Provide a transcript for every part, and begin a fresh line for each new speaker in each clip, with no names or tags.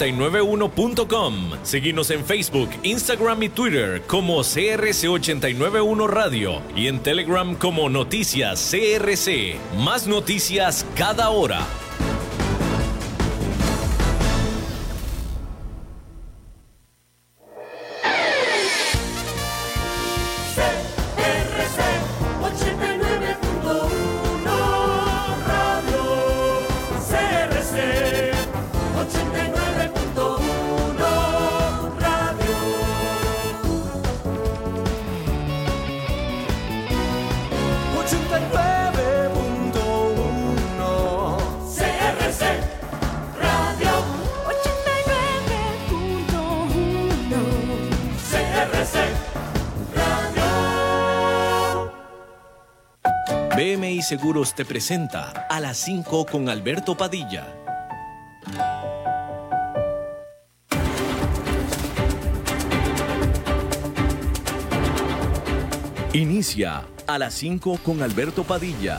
crc891.com. Seguimos en Facebook, Instagram y Twitter como CRC891 Radio y en Telegram como Noticias CRC. Más noticias cada hora. Seguros te presenta a las 5 con Alberto Padilla. Inicia a las 5 con Alberto Padilla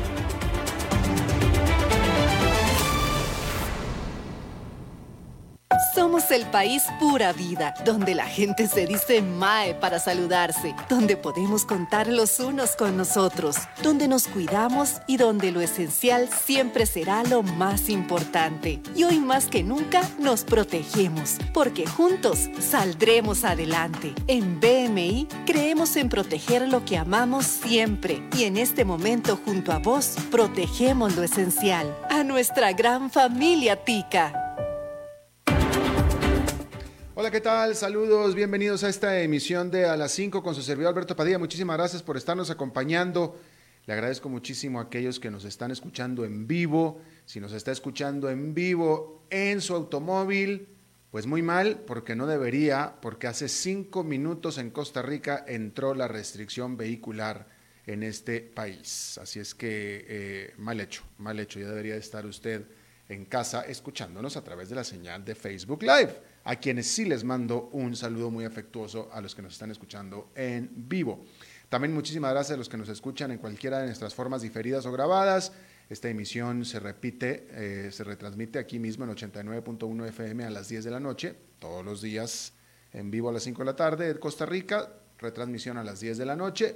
Somos el país pura vida, donde la gente se dice Mae para saludarse, donde podemos contar los unos con nosotros, donde nos cuidamos y donde lo esencial siempre será lo más importante. Y hoy más que nunca nos protegemos, porque juntos saldremos adelante. En BMI creemos en proteger lo que amamos siempre y en este momento junto a vos protegemos lo esencial, a nuestra gran familia Tica.
Hola, ¿qué tal? Saludos, bienvenidos a esta emisión de A las 5 con su servidor Alberto Padilla. Muchísimas gracias por estarnos acompañando. Le agradezco muchísimo a aquellos que nos están escuchando en vivo. Si nos está escuchando en vivo en su automóvil, pues muy mal, porque no debería, porque hace cinco minutos en Costa Rica entró la restricción vehicular en este país. Así es que eh, mal hecho, mal hecho. Ya debería estar usted en casa escuchándonos a través de la señal de Facebook Live a quienes sí les mando un saludo muy afectuoso a los que nos están escuchando en vivo. También muchísimas gracias a los que nos escuchan en cualquiera de nuestras formas diferidas o grabadas. Esta emisión se repite, eh, se retransmite aquí mismo en 89.1 FM a las 10 de la noche, todos los días en vivo a las 5 de la tarde de Costa Rica, retransmisión a las 10 de la noche.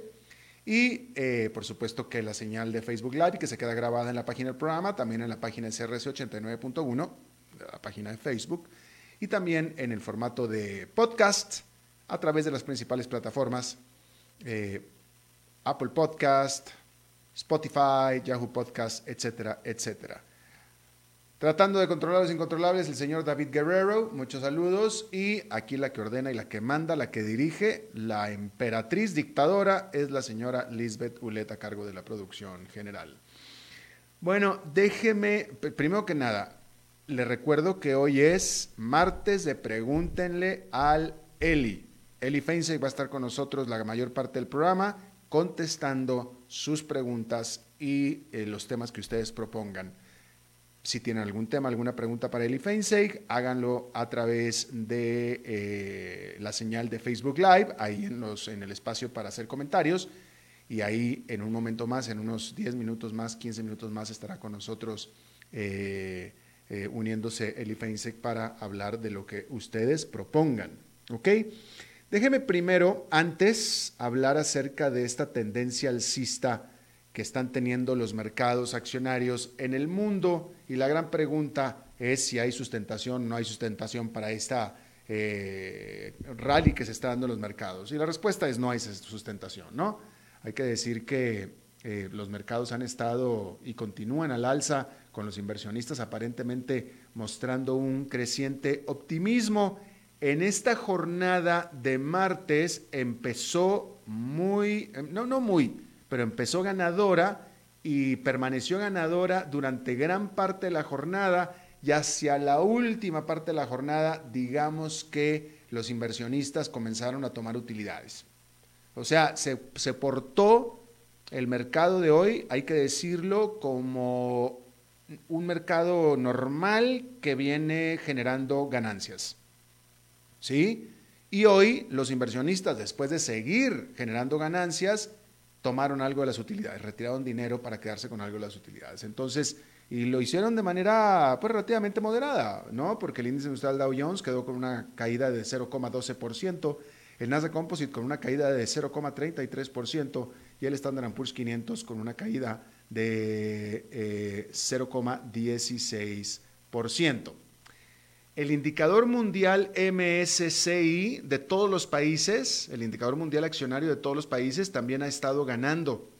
Y eh, por supuesto que la señal de Facebook Live, que se queda grabada en la página del programa, también en la página de CRC 89.1, la página de Facebook y también en el formato de podcast a través de las principales plataformas eh, Apple Podcast, Spotify, Yahoo Podcast, etcétera, etcétera. Tratando de controlar los incontrolables, el señor David Guerrero, muchos saludos. Y aquí la que ordena y la que manda, la que dirige, la emperatriz dictadora, es la señora Lisbeth Ulet a cargo de la producción general. Bueno, déjeme, primero que nada, le recuerdo que hoy es martes de Pregúntenle al Eli. Eli Feinstein va a estar con nosotros la mayor parte del programa contestando sus preguntas y eh, los temas que ustedes propongan. Si tienen algún tema, alguna pregunta para Eli Feinstein, háganlo a través de eh, la señal de Facebook Live, ahí en, los, en el espacio para hacer comentarios. Y ahí en un momento más, en unos 10 minutos más, 15 minutos más, estará con nosotros. Eh, eh, uniéndose Eli Feinsek para hablar de lo que ustedes propongan. ¿Ok? Déjeme primero, antes, hablar acerca de esta tendencia alcista que están teniendo los mercados accionarios en el mundo y la gran pregunta es si hay sustentación o no hay sustentación para esta eh, rally que se está dando en los mercados. Y la respuesta es no hay sustentación, ¿no? Hay que decir que eh, los mercados han estado y continúan al alza con los inversionistas aparentemente mostrando un creciente optimismo. En esta jornada de martes empezó muy, no, no muy, pero empezó ganadora y permaneció ganadora durante gran parte de la jornada y hacia la última parte de la jornada, digamos que los inversionistas comenzaron a tomar utilidades. O sea, se, se portó el mercado de hoy, hay que decirlo, como un mercado normal que viene generando ganancias. ¿Sí? Y hoy los inversionistas, después de seguir generando ganancias, tomaron algo de las utilidades, retiraron dinero para quedarse con algo de las utilidades. Entonces, y lo hicieron de manera pues, relativamente moderada, ¿no? Porque el índice industrial Dow Jones quedó con una caída de 0,12%, el Nasdaq Composite con una caída de 0,33% y el Standard Poor's 500 con una caída de 0,16%. Eh, el indicador mundial MSCI de todos los países, el indicador mundial accionario de todos los países, también ha estado ganando.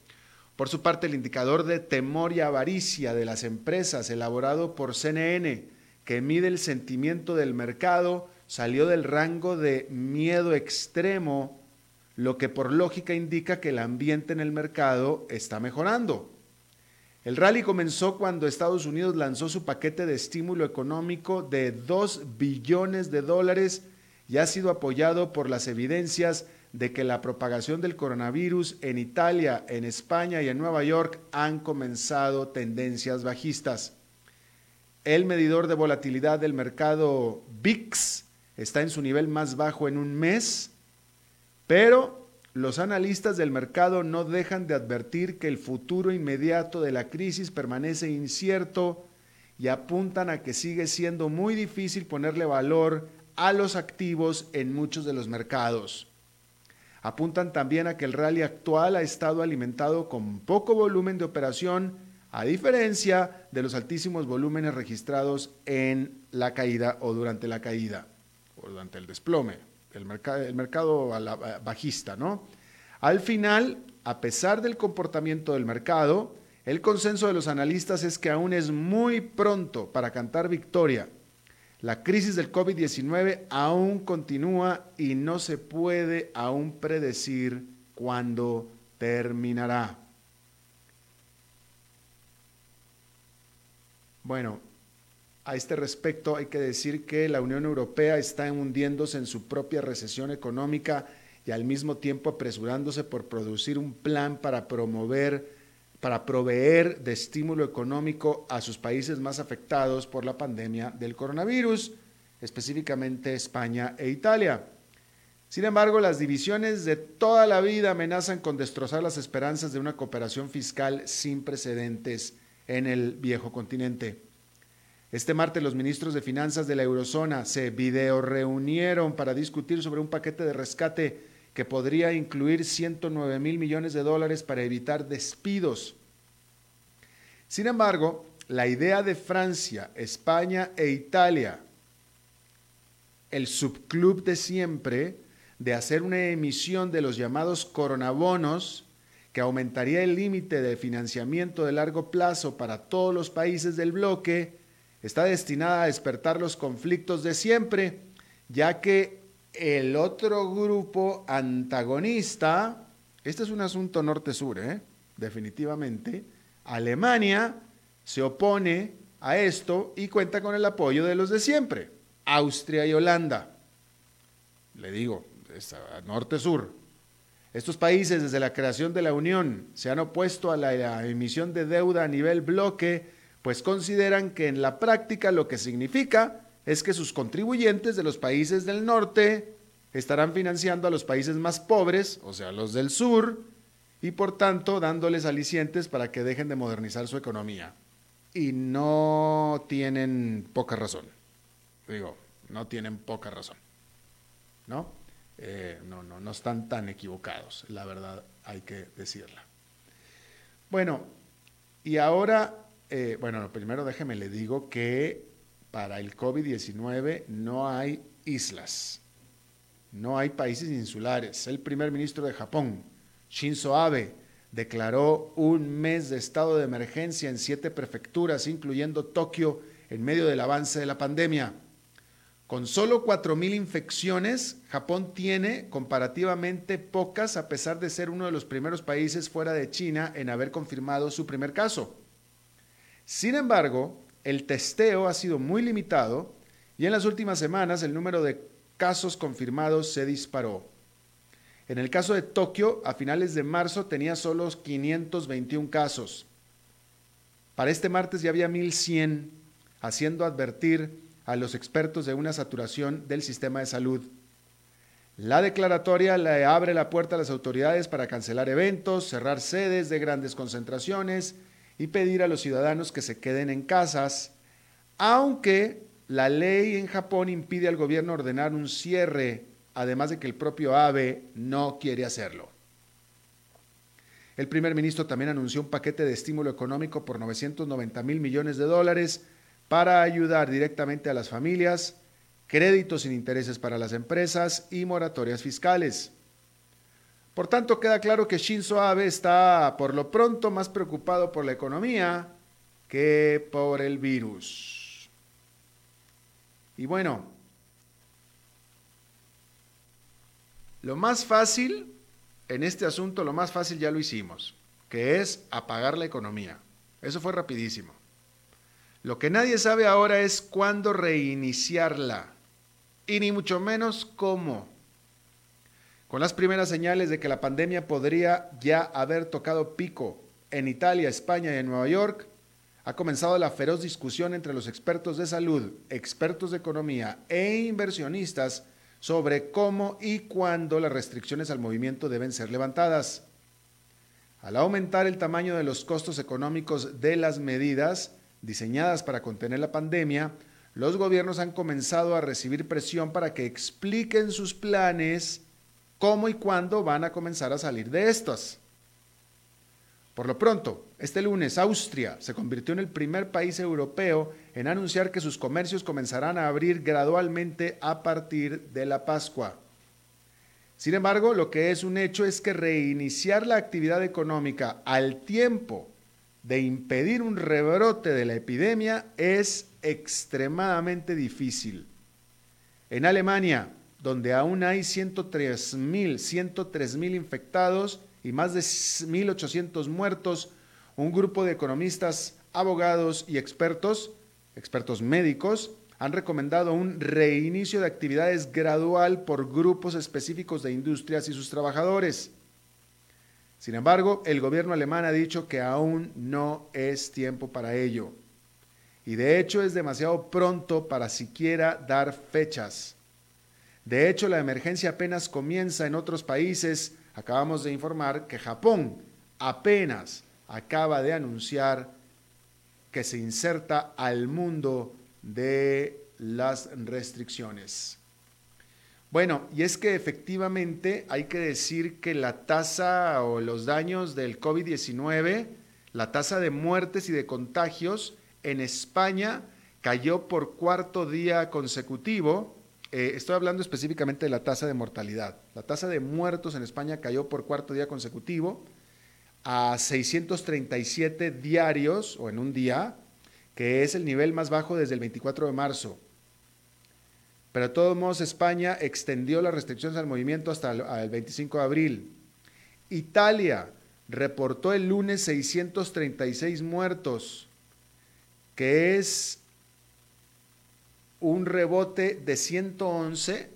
Por su parte, el indicador de temor y avaricia de las empresas, elaborado por CNN, que mide el sentimiento del mercado, salió del rango de miedo extremo, lo que por lógica indica que el ambiente en el mercado está mejorando. El rally comenzó cuando Estados Unidos lanzó su paquete de estímulo económico de 2 billones de dólares y ha sido apoyado por las evidencias de que la propagación del coronavirus en Italia, en España y en Nueva York han comenzado tendencias bajistas. El medidor de volatilidad del mercado VIX está en su nivel más bajo en un mes, pero los analistas del mercado no dejan de advertir que el futuro inmediato de la crisis permanece incierto y apuntan a que sigue siendo muy difícil ponerle valor a los activos en muchos de los mercados. Apuntan también a que el rally actual ha estado alimentado con poco volumen de operación, a diferencia de los altísimos volúmenes registrados en la caída o durante la caída, o durante el desplome el, mercado, el mercado bajista, ¿no? Al final, a pesar del comportamiento del mercado, el consenso de los analistas es que aún es muy pronto para cantar victoria. La crisis del COVID-19 aún continúa y no se puede aún predecir cuándo terminará. Bueno, a este respecto hay que decir que la Unión Europea está hundiéndose en su propia recesión económica y al mismo tiempo apresurándose por producir un plan para promover, para proveer de estímulo económico a sus países más afectados por la pandemia del coronavirus, específicamente España e Italia. Sin embargo, las divisiones de toda la vida amenazan con destrozar las esperanzas de una cooperación fiscal sin precedentes en el viejo continente. Este martes los ministros de Finanzas de la Eurozona se video reunieron para discutir sobre un paquete de rescate que podría incluir 109 mil millones de dólares para evitar despidos. Sin embargo, la idea de Francia, España e Italia, el subclub de siempre, de hacer una emisión de los llamados coronabonos, que aumentaría el límite de financiamiento de largo plazo para todos los países del bloque, está destinada a despertar los conflictos de siempre, ya que el otro grupo antagonista, este es un asunto norte-sur, ¿eh? definitivamente, Alemania se opone a esto y cuenta con el apoyo de los de siempre, Austria y Holanda. Le digo, norte-sur. Estos países desde la creación de la Unión se han opuesto a la emisión de deuda a nivel bloque pues consideran que en la práctica lo que significa es que sus contribuyentes de los países del norte estarán financiando a los países más pobres, o sea, los del sur, y por tanto dándoles alicientes para que dejen de modernizar su economía. Y no tienen poca razón. Digo, no tienen poca razón. ¿No? Eh, no, no, no están tan equivocados, la verdad hay que decirla. Bueno, y ahora eh, bueno, primero déjeme le digo que para el COVID-19 no hay islas, no hay países insulares. El primer ministro de Japón, Shinzo Abe, declaró un mes de estado de emergencia en siete prefecturas, incluyendo Tokio, en medio del avance de la pandemia. Con solo 4.000 infecciones, Japón tiene comparativamente pocas a pesar de ser uno de los primeros países fuera de China en haber confirmado su primer caso. Sin embargo, el testeo ha sido muy limitado y en las últimas semanas el número de casos confirmados se disparó. En el caso de Tokio, a finales de marzo tenía solo 521 casos. Para este martes ya había 1.100, haciendo advertir a los expertos de una saturación del sistema de salud. La declaratoria le abre la puerta a las autoridades para cancelar eventos, cerrar sedes de grandes concentraciones y pedir a los ciudadanos que se queden en casas, aunque la ley en Japón impide al gobierno ordenar un cierre, además de que el propio ABE no quiere hacerlo. El primer ministro también anunció un paquete de estímulo económico por 990 mil millones de dólares para ayudar directamente a las familias, créditos sin intereses para las empresas y moratorias fiscales. Por tanto, queda claro que Shinzo Abe está por lo pronto más preocupado por la economía que por el virus. Y bueno, lo más fácil en este asunto, lo más fácil ya lo hicimos, que es apagar la economía. Eso fue rapidísimo. Lo que nadie sabe ahora es cuándo reiniciarla y ni mucho menos cómo. Con las primeras señales de que la pandemia podría ya haber tocado pico en Italia, España y en Nueva York, ha comenzado la feroz discusión entre los expertos de salud, expertos de economía e inversionistas sobre cómo y cuándo las restricciones al movimiento deben ser levantadas. Al aumentar el tamaño de los costos económicos de las medidas diseñadas para contener la pandemia, los gobiernos han comenzado a recibir presión para que expliquen sus planes cómo y cuándo van a comenzar a salir de estas. Por lo pronto, este lunes Austria se convirtió en el primer país europeo en anunciar que sus comercios comenzarán a abrir gradualmente a partir de la Pascua. Sin embargo, lo que es un hecho es que reiniciar la actividad económica al tiempo de impedir un rebrote de la epidemia es extremadamente difícil. En Alemania, donde aún hay 103.000 mil infectados y más de 1.800 muertos, un grupo de economistas, abogados y expertos, expertos médicos, han recomendado un reinicio de actividades gradual por grupos específicos de industrias y sus trabajadores. Sin embargo, el gobierno alemán ha dicho que aún no es tiempo para ello. Y de hecho es demasiado pronto para siquiera dar fechas. De hecho, la emergencia apenas comienza en otros países. Acabamos de informar que Japón apenas acaba de anunciar que se inserta al mundo de las restricciones. Bueno, y es que efectivamente hay que decir que la tasa o los daños del COVID-19, la tasa de muertes y de contagios en España cayó por cuarto día consecutivo eh, estoy hablando específicamente de la tasa de mortalidad. La tasa de muertos en España cayó por cuarto día consecutivo a 637 diarios o en un día, que es el nivel más bajo desde el 24 de marzo. Pero de todos modos España extendió las restricciones al movimiento hasta el, el 25 de abril. Italia reportó el lunes 636 muertos, que es un rebote de 111,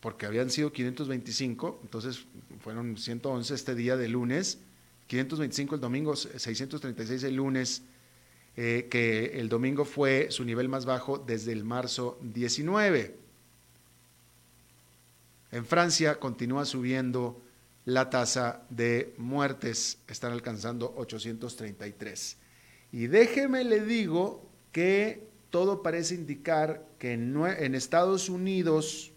porque habían sido 525, entonces fueron 111 este día de lunes, 525 el domingo, 636 el lunes, eh, que el domingo fue su nivel más bajo desde el marzo 19. En Francia continúa subiendo la tasa de muertes, están alcanzando 833. Y déjeme le digo que todo parece indicar que en, Estados Unidos,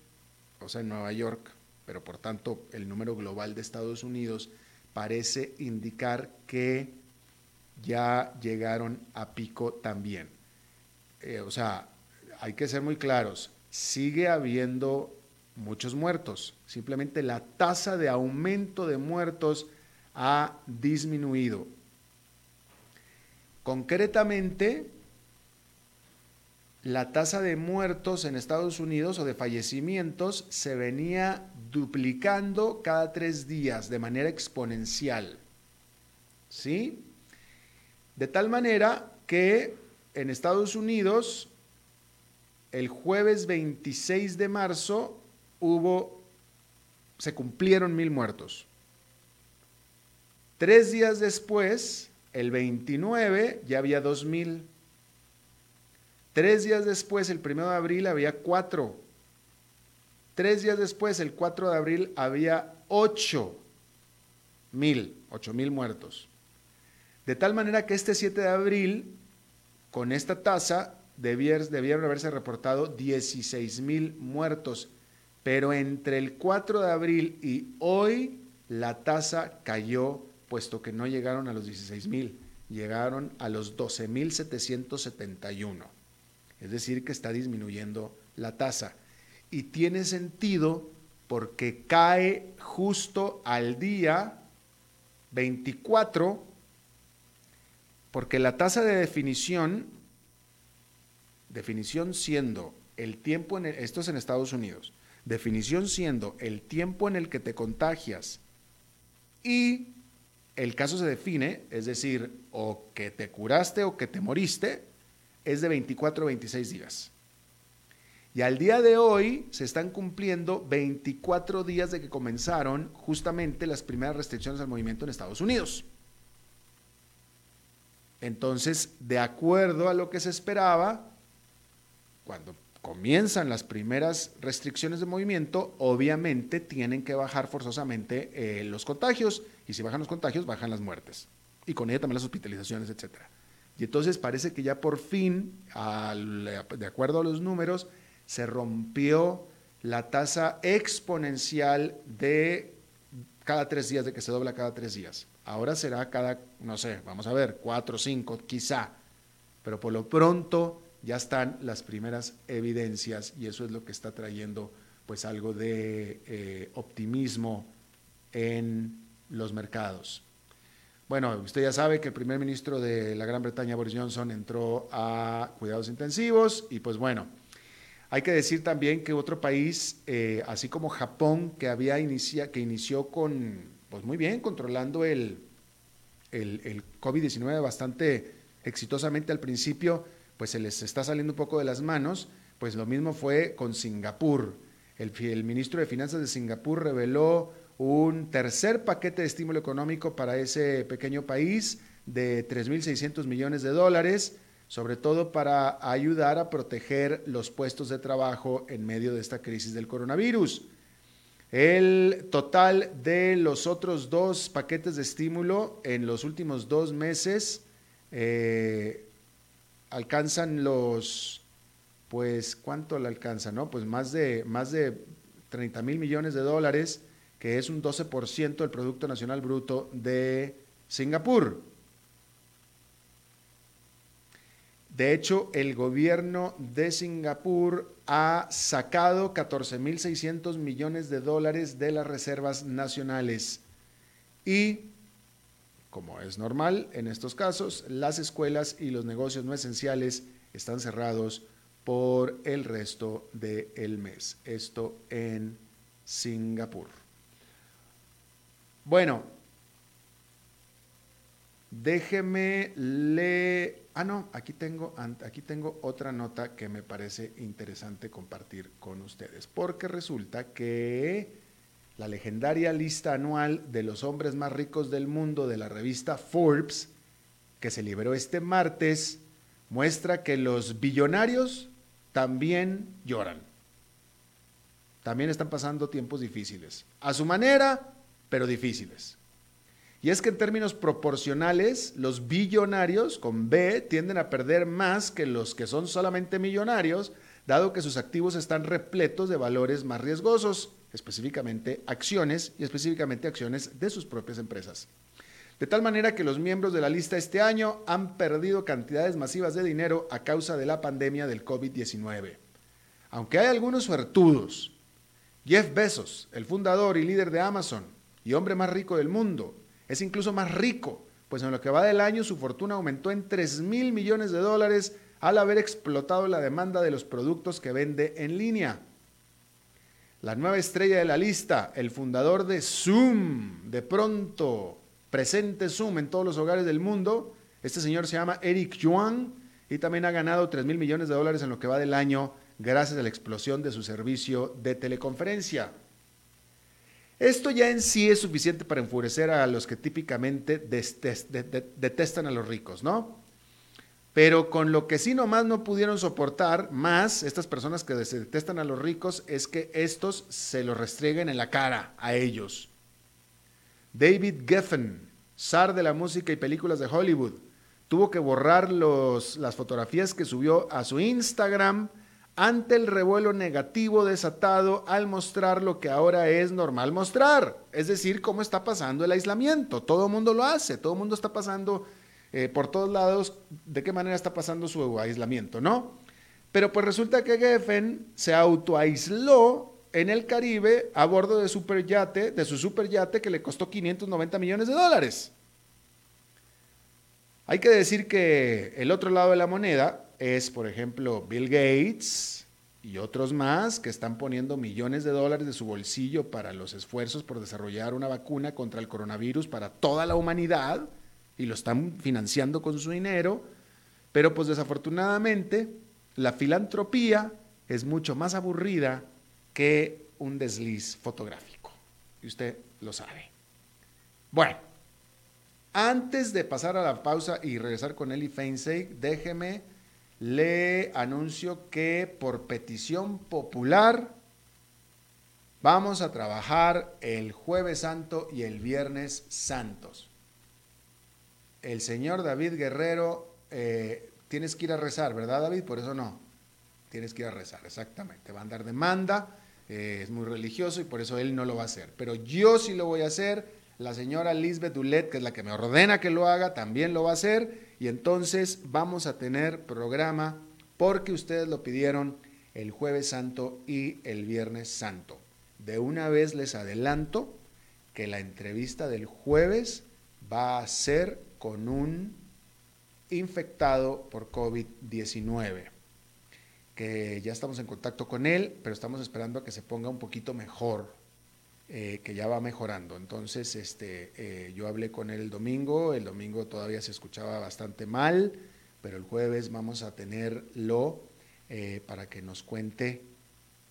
o sea, en Nueva York, pero por tanto el número global de Estados Unidos parece indicar que ya llegaron a pico también. Eh, o sea, hay que ser muy claros, sigue habiendo muchos muertos, simplemente la tasa de aumento de muertos ha disminuido. Concretamente, la tasa de muertos en Estados Unidos o de fallecimientos se venía duplicando cada tres días de manera exponencial. ¿Sí? De tal manera que en Estados Unidos, el jueves 26 de marzo, hubo, se cumplieron mil muertos. Tres días después, el 29, ya había 2.000. Tres días después, el 1 de abril, había 4. Tres días después, el 4 de abril, había 8 mil, 8 mil muertos. De tal manera que este 7 de abril, con esta tasa, debieron haberse reportado 16 mil muertos. Pero entre el 4 de abril y hoy, la tasa cayó, puesto que no llegaron a los 16 mil, llegaron a los 12 mil 771. Es decir, que está disminuyendo la tasa. Y tiene sentido porque cae justo al día 24, porque la tasa de definición, definición siendo el tiempo en el, en Estados Unidos, definición siendo el tiempo en el que te contagias y el caso se define, es decir, o que te curaste o que te moriste, es de 24 a 26 días. Y al día de hoy se están cumpliendo 24 días de que comenzaron justamente las primeras restricciones al movimiento en Estados Unidos. Entonces, de acuerdo a lo que se esperaba, cuando comienzan las primeras restricciones de movimiento, obviamente tienen que bajar forzosamente eh, los contagios, y si bajan los contagios, bajan las muertes, y con ello también las hospitalizaciones, etc. Y entonces parece que ya por fin, de acuerdo a los números, se rompió la tasa exponencial de cada tres días, de que se dobla cada tres días. Ahora será cada, no sé, vamos a ver, cuatro, cinco, quizá. Pero por lo pronto ya están las primeras evidencias y eso es lo que está trayendo pues algo de eh, optimismo en los mercados. Bueno, usted ya sabe que el primer ministro de la Gran Bretaña, Boris Johnson, entró a cuidados intensivos y pues bueno, hay que decir también que otro país, eh, así como Japón, que, había inicia, que inició con, pues muy bien, controlando el, el, el COVID-19 bastante exitosamente al principio, pues se les está saliendo un poco de las manos, pues lo mismo fue con Singapur. El, el ministro de Finanzas de Singapur reveló un tercer paquete de estímulo económico para ese pequeño país de 3.600 millones de dólares sobre todo para ayudar a proteger los puestos de trabajo en medio de esta crisis del coronavirus. El total de los otros dos paquetes de estímulo en los últimos dos meses eh, alcanzan los, pues, ¿cuánto le alcanza? No? Pues más de, más de 30 mil millones de dólares, que es un 12% del Producto Nacional Bruto de Singapur. De hecho, el gobierno de Singapur ha sacado 14.600 millones de dólares de las reservas nacionales. Y, como es normal en estos casos, las escuelas y los negocios no esenciales están cerrados por el resto del mes. Esto en Singapur. Bueno, déjeme leer Ah, no, aquí tengo, aquí tengo otra nota que me parece interesante compartir con ustedes, porque resulta que la legendaria lista anual de los hombres más ricos del mundo de la revista Forbes, que se liberó este martes, muestra que los billonarios también lloran. También están pasando tiempos difíciles, a su manera, pero difíciles. Y es que en términos proporcionales, los billonarios con B tienden a perder más que los que son solamente millonarios, dado que sus activos están repletos de valores más riesgosos, específicamente acciones y específicamente acciones de sus propias empresas. De tal manera que los miembros de la lista este año han perdido cantidades masivas de dinero a causa de la pandemia del COVID-19. Aunque hay algunos suertudos, Jeff Bezos, el fundador y líder de Amazon y hombre más rico del mundo, es incluso más rico, pues en lo que va del año su fortuna aumentó en 3 mil millones de dólares al haber explotado la demanda de los productos que vende en línea. La nueva estrella de la lista, el fundador de Zoom, de pronto presente Zoom en todos los hogares del mundo, este señor se llama Eric Yuan y también ha ganado 3 mil millones de dólares en lo que va del año gracias a la explosión de su servicio de teleconferencia. Esto ya en sí es suficiente para enfurecer a los que típicamente detestan a los ricos, ¿no? Pero con lo que sí nomás no pudieron soportar más estas personas que detestan a los ricos es que estos se lo restreguen en la cara a ellos. David Geffen, zar de la música y películas de Hollywood, tuvo que borrar los, las fotografías que subió a su Instagram ante el revuelo negativo desatado al mostrar lo que ahora es normal mostrar, es decir, cómo está pasando el aislamiento. Todo el mundo lo hace, todo el mundo está pasando eh, por todos lados de qué manera está pasando su aislamiento, ¿no? Pero pues resulta que Geffen se autoaisló en el Caribe a bordo de, superyate, de su superyate que le costó 590 millones de dólares. Hay que decir que el otro lado de la moneda es, por ejemplo, Bill Gates y otros más que están poniendo millones de dólares de su bolsillo para los esfuerzos por desarrollar una vacuna contra el coronavirus para toda la humanidad y lo están financiando con su dinero, pero pues desafortunadamente la filantropía es mucho más aburrida que un desliz fotográfico. Y usted lo sabe. Bueno, antes de pasar a la pausa y regresar con Eli Feinstein, déjeme, le anuncio que por petición popular vamos a trabajar el jueves santo y el viernes santos el señor David Guerrero, eh, tienes que ir a rezar, ¿verdad David? Por eso no. Tienes que ir a rezar, exactamente. Va a andar demanda, eh, es muy religioso y por eso él no lo va a hacer. Pero yo sí lo voy a hacer. La señora Lisbeth Dulet, que es la que me ordena que lo haga, también lo va a hacer. Y entonces vamos a tener programa porque ustedes lo pidieron el jueves santo y el viernes santo. De una vez les adelanto que la entrevista del jueves va a ser con un infectado por COVID-19, que ya estamos en contacto con él, pero estamos esperando a que se ponga un poquito mejor, eh, que ya va mejorando. Entonces, este, eh, yo hablé con él el domingo, el domingo todavía se escuchaba bastante mal, pero el jueves vamos a tenerlo eh, para que nos cuente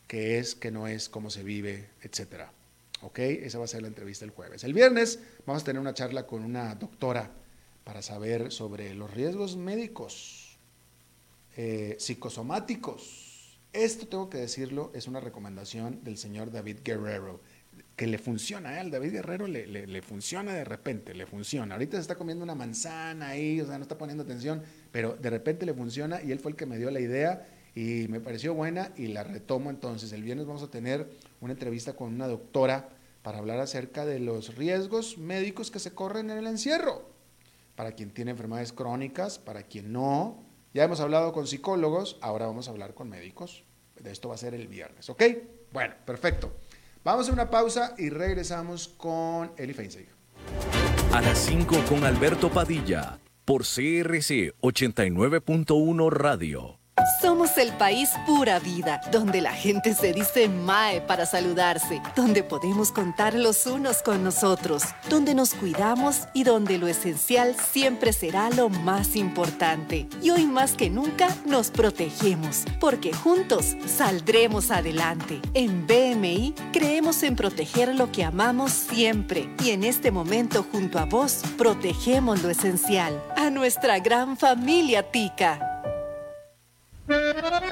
qué es, qué no es, cómo se vive, etcétera. ¿Ok? Esa va a ser la entrevista el jueves. El viernes vamos a tener una charla con una doctora para saber sobre los riesgos médicos, psicosomáticos. Esto tengo que decirlo, es una recomendación del señor David Guerrero, que le funciona, ¿eh? al David Guerrero le, le, funciona de repente, le funciona. Ahorita se está comiendo una manzana ahí, o sea, no está poniendo atención, pero de repente le funciona y él fue el que me dio la idea y me pareció buena y la retomo entonces. El viernes vamos a tener una entrevista con una doctora para hablar acerca de los riesgos médicos que se corren en el encierro para quien tiene enfermedades crónicas, para quien no. Ya hemos hablado con psicólogos, ahora vamos a hablar con médicos. De esto va a ser el viernes, ¿ok? Bueno, perfecto. Vamos a una pausa y regresamos con Eli.
A las 5 con Alberto Padilla, por CRC 89.1 Radio.
Somos el país pura vida, donde la gente se dice Mae para saludarse, donde podemos contar los unos con nosotros, donde nos cuidamos y donde lo esencial siempre será lo más importante. Y hoy más que nunca nos protegemos, porque juntos saldremos adelante. En BMI creemos en proteger lo que amamos siempre y en este momento junto a vos protegemos lo esencial, a nuestra gran familia Tica.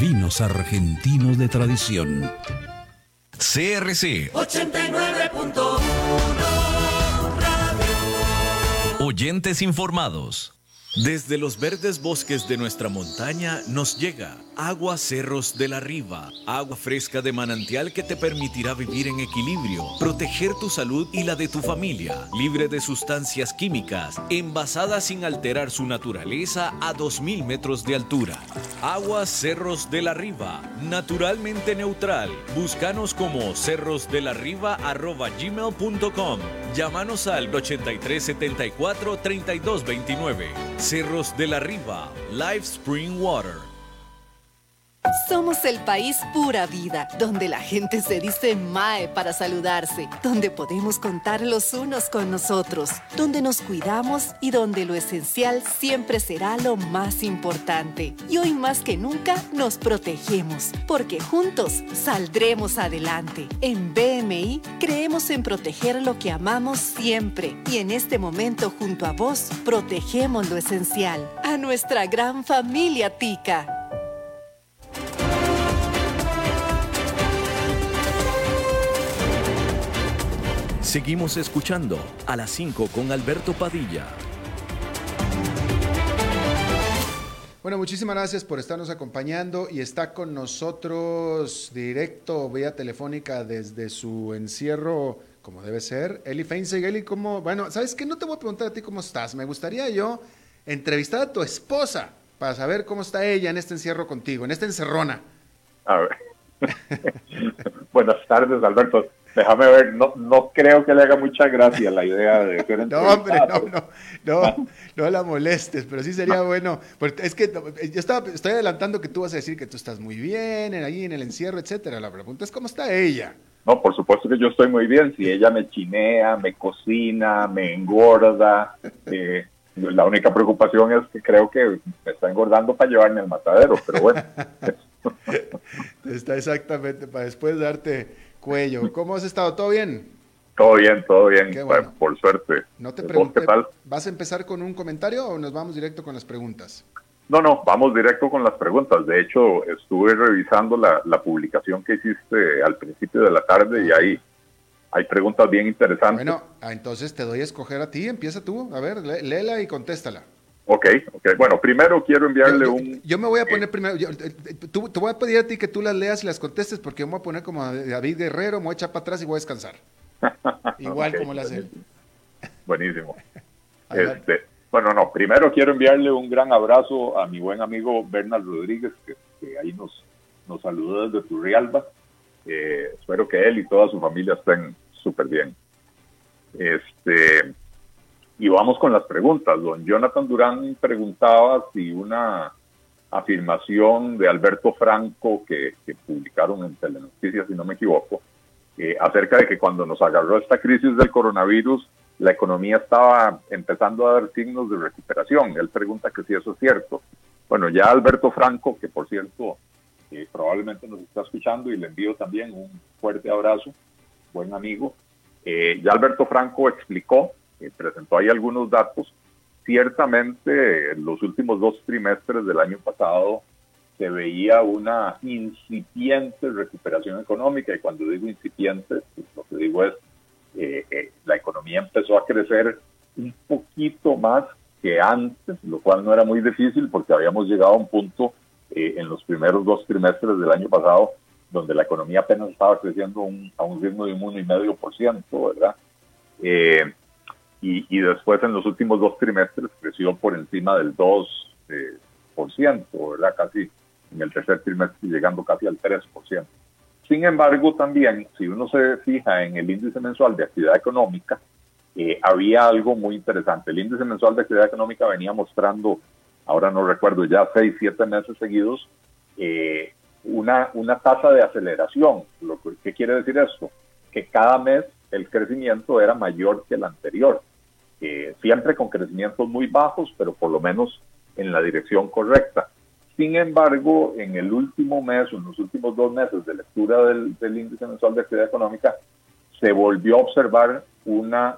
vinos argentinos de tradición.
CRC
89.1
Oyentes informados. Desde los verdes bosques de nuestra montaña nos llega agua Cerros de la Riva, agua fresca de manantial que te permitirá vivir en equilibrio, proteger tu salud y la de tu familia, libre de sustancias químicas, envasada sin alterar su naturaleza a 2.000 metros de altura. Agua Cerros de la Riva, naturalmente neutral. Búscanos como cerrosdelarriba.gmail.com. Llámanos al 8374 3229. Cerros de la Riva, Live Spring Water.
Somos el país pura vida, donde la gente se dice Mae para saludarse, donde podemos contar los unos con nosotros, donde nos cuidamos y donde lo esencial siempre será lo más importante. Y hoy más que nunca nos protegemos, porque juntos saldremos adelante. En BMI creemos en proteger lo que amamos siempre y en este momento junto a vos protegemos lo esencial, a nuestra gran familia Tica.
Seguimos escuchando a las 5 con Alberto Padilla.
Bueno, muchísimas gracias por estarnos acompañando y está con nosotros directo vía telefónica desde su encierro, como debe ser, Eli Feinseg. Eli, ¿cómo? Bueno, ¿sabes qué? No te voy a preguntar a ti cómo estás. Me gustaría yo entrevistar a tu esposa para saber cómo está ella en este encierro contigo, en esta encerrona.
A ver. Buenas tardes, Alberto. Déjame ver, no, no creo que le haga mucha gracia la idea de ser
No, hombre, no, no, no, no la molestes, pero sí sería bueno. Porque es que yo estaba, estoy adelantando que tú vas a decir que tú estás muy bien ahí en el encierro, etcétera. La pregunta es cómo está ella.
No, por supuesto que yo estoy muy bien. Si ella me chinea, me cocina, me engorda, eh, la única preocupación es que creo que me está engordando para llevarme al matadero, pero bueno.
está exactamente para después darte Cuello. ¿Cómo has estado? ¿Todo bien?
Todo bien, todo bien, por suerte.
No te pregunté, ¿vas a empezar con un comentario o nos vamos directo con las preguntas?
No, no, vamos directo con las preguntas. De hecho, estuve revisando la, publicación que hiciste al principio de la tarde y ahí hay preguntas bien interesantes.
Bueno, ah, entonces te doy a escoger a ti, empieza tú, a ver, léela y contéstala.
Ok, ok. Bueno, primero quiero enviarle un...
Yo me voy a poner primero, yo, eh, te voy a pedir a ti que tú las leas y las contestes porque yo me voy a poner como David Guerrero, me voy a echar para atrás y voy a descansar. Igual como la hace
Buenísimo. este, bueno, no, primero quiero enviarle un gran abrazo a mi buen amigo Bernal Rodríguez, que, ahí nos, nos saludó desde Turrialba. Eh, espero que él y toda su familia estén súper bien. Este y vamos con las preguntas. Don Jonathan Durán preguntaba si una afirmación de Alberto Franco que, publicaron en Telenoticias, si no me equivoco, eh, acerca de que cuando nos agarró esta crisis del coronavirus, la economía estaba empezando a dar signos de recuperación. Él pregunta que si eso es cierto. Bueno, ya Alberto Franco, que por cierto eh, probablemente nos está escuchando y le envío también un fuerte abrazo, buen amigo, eh, ya Alberto Franco explicó presentó ahí algunos datos. Ciertamente, en los últimos dos trimestres del año pasado se veía una incipiente recuperación económica y cuando digo incipiente, pues, lo que digo es eh, eh, la economía empezó a crecer un poquito más que antes, lo cual no era muy difícil porque habíamos llegado a un punto eh, en los primeros dos trimestres del año pasado donde la economía apenas estaba creciendo a un ritmo de un 1,5%, ¿verdad? Y, después en los últimos dos trimestres creció por encima del 2%, eh, por ciento, ¿verdad? Casi en el tercer trimestre llegando casi al 3%. Sin embargo, también, si uno se fija en el índice mensual de actividad económica, eh, había algo muy interesante. El índice mensual de actividad económica venía mostrando, ahora no recuerdo, ya seis, siete meses seguidos, eh, una, una tasa de aceleración. Lo que, ¿Qué quiere decir esto? Que cada mes el crecimiento era mayor que el anterior siempre con crecimientos muy bajos, pero por lo menos en la dirección correcta. Sin embargo, en el último mes, en los últimos dos meses de lectura del, índice mensual de actividad económica, se volvió a observar una,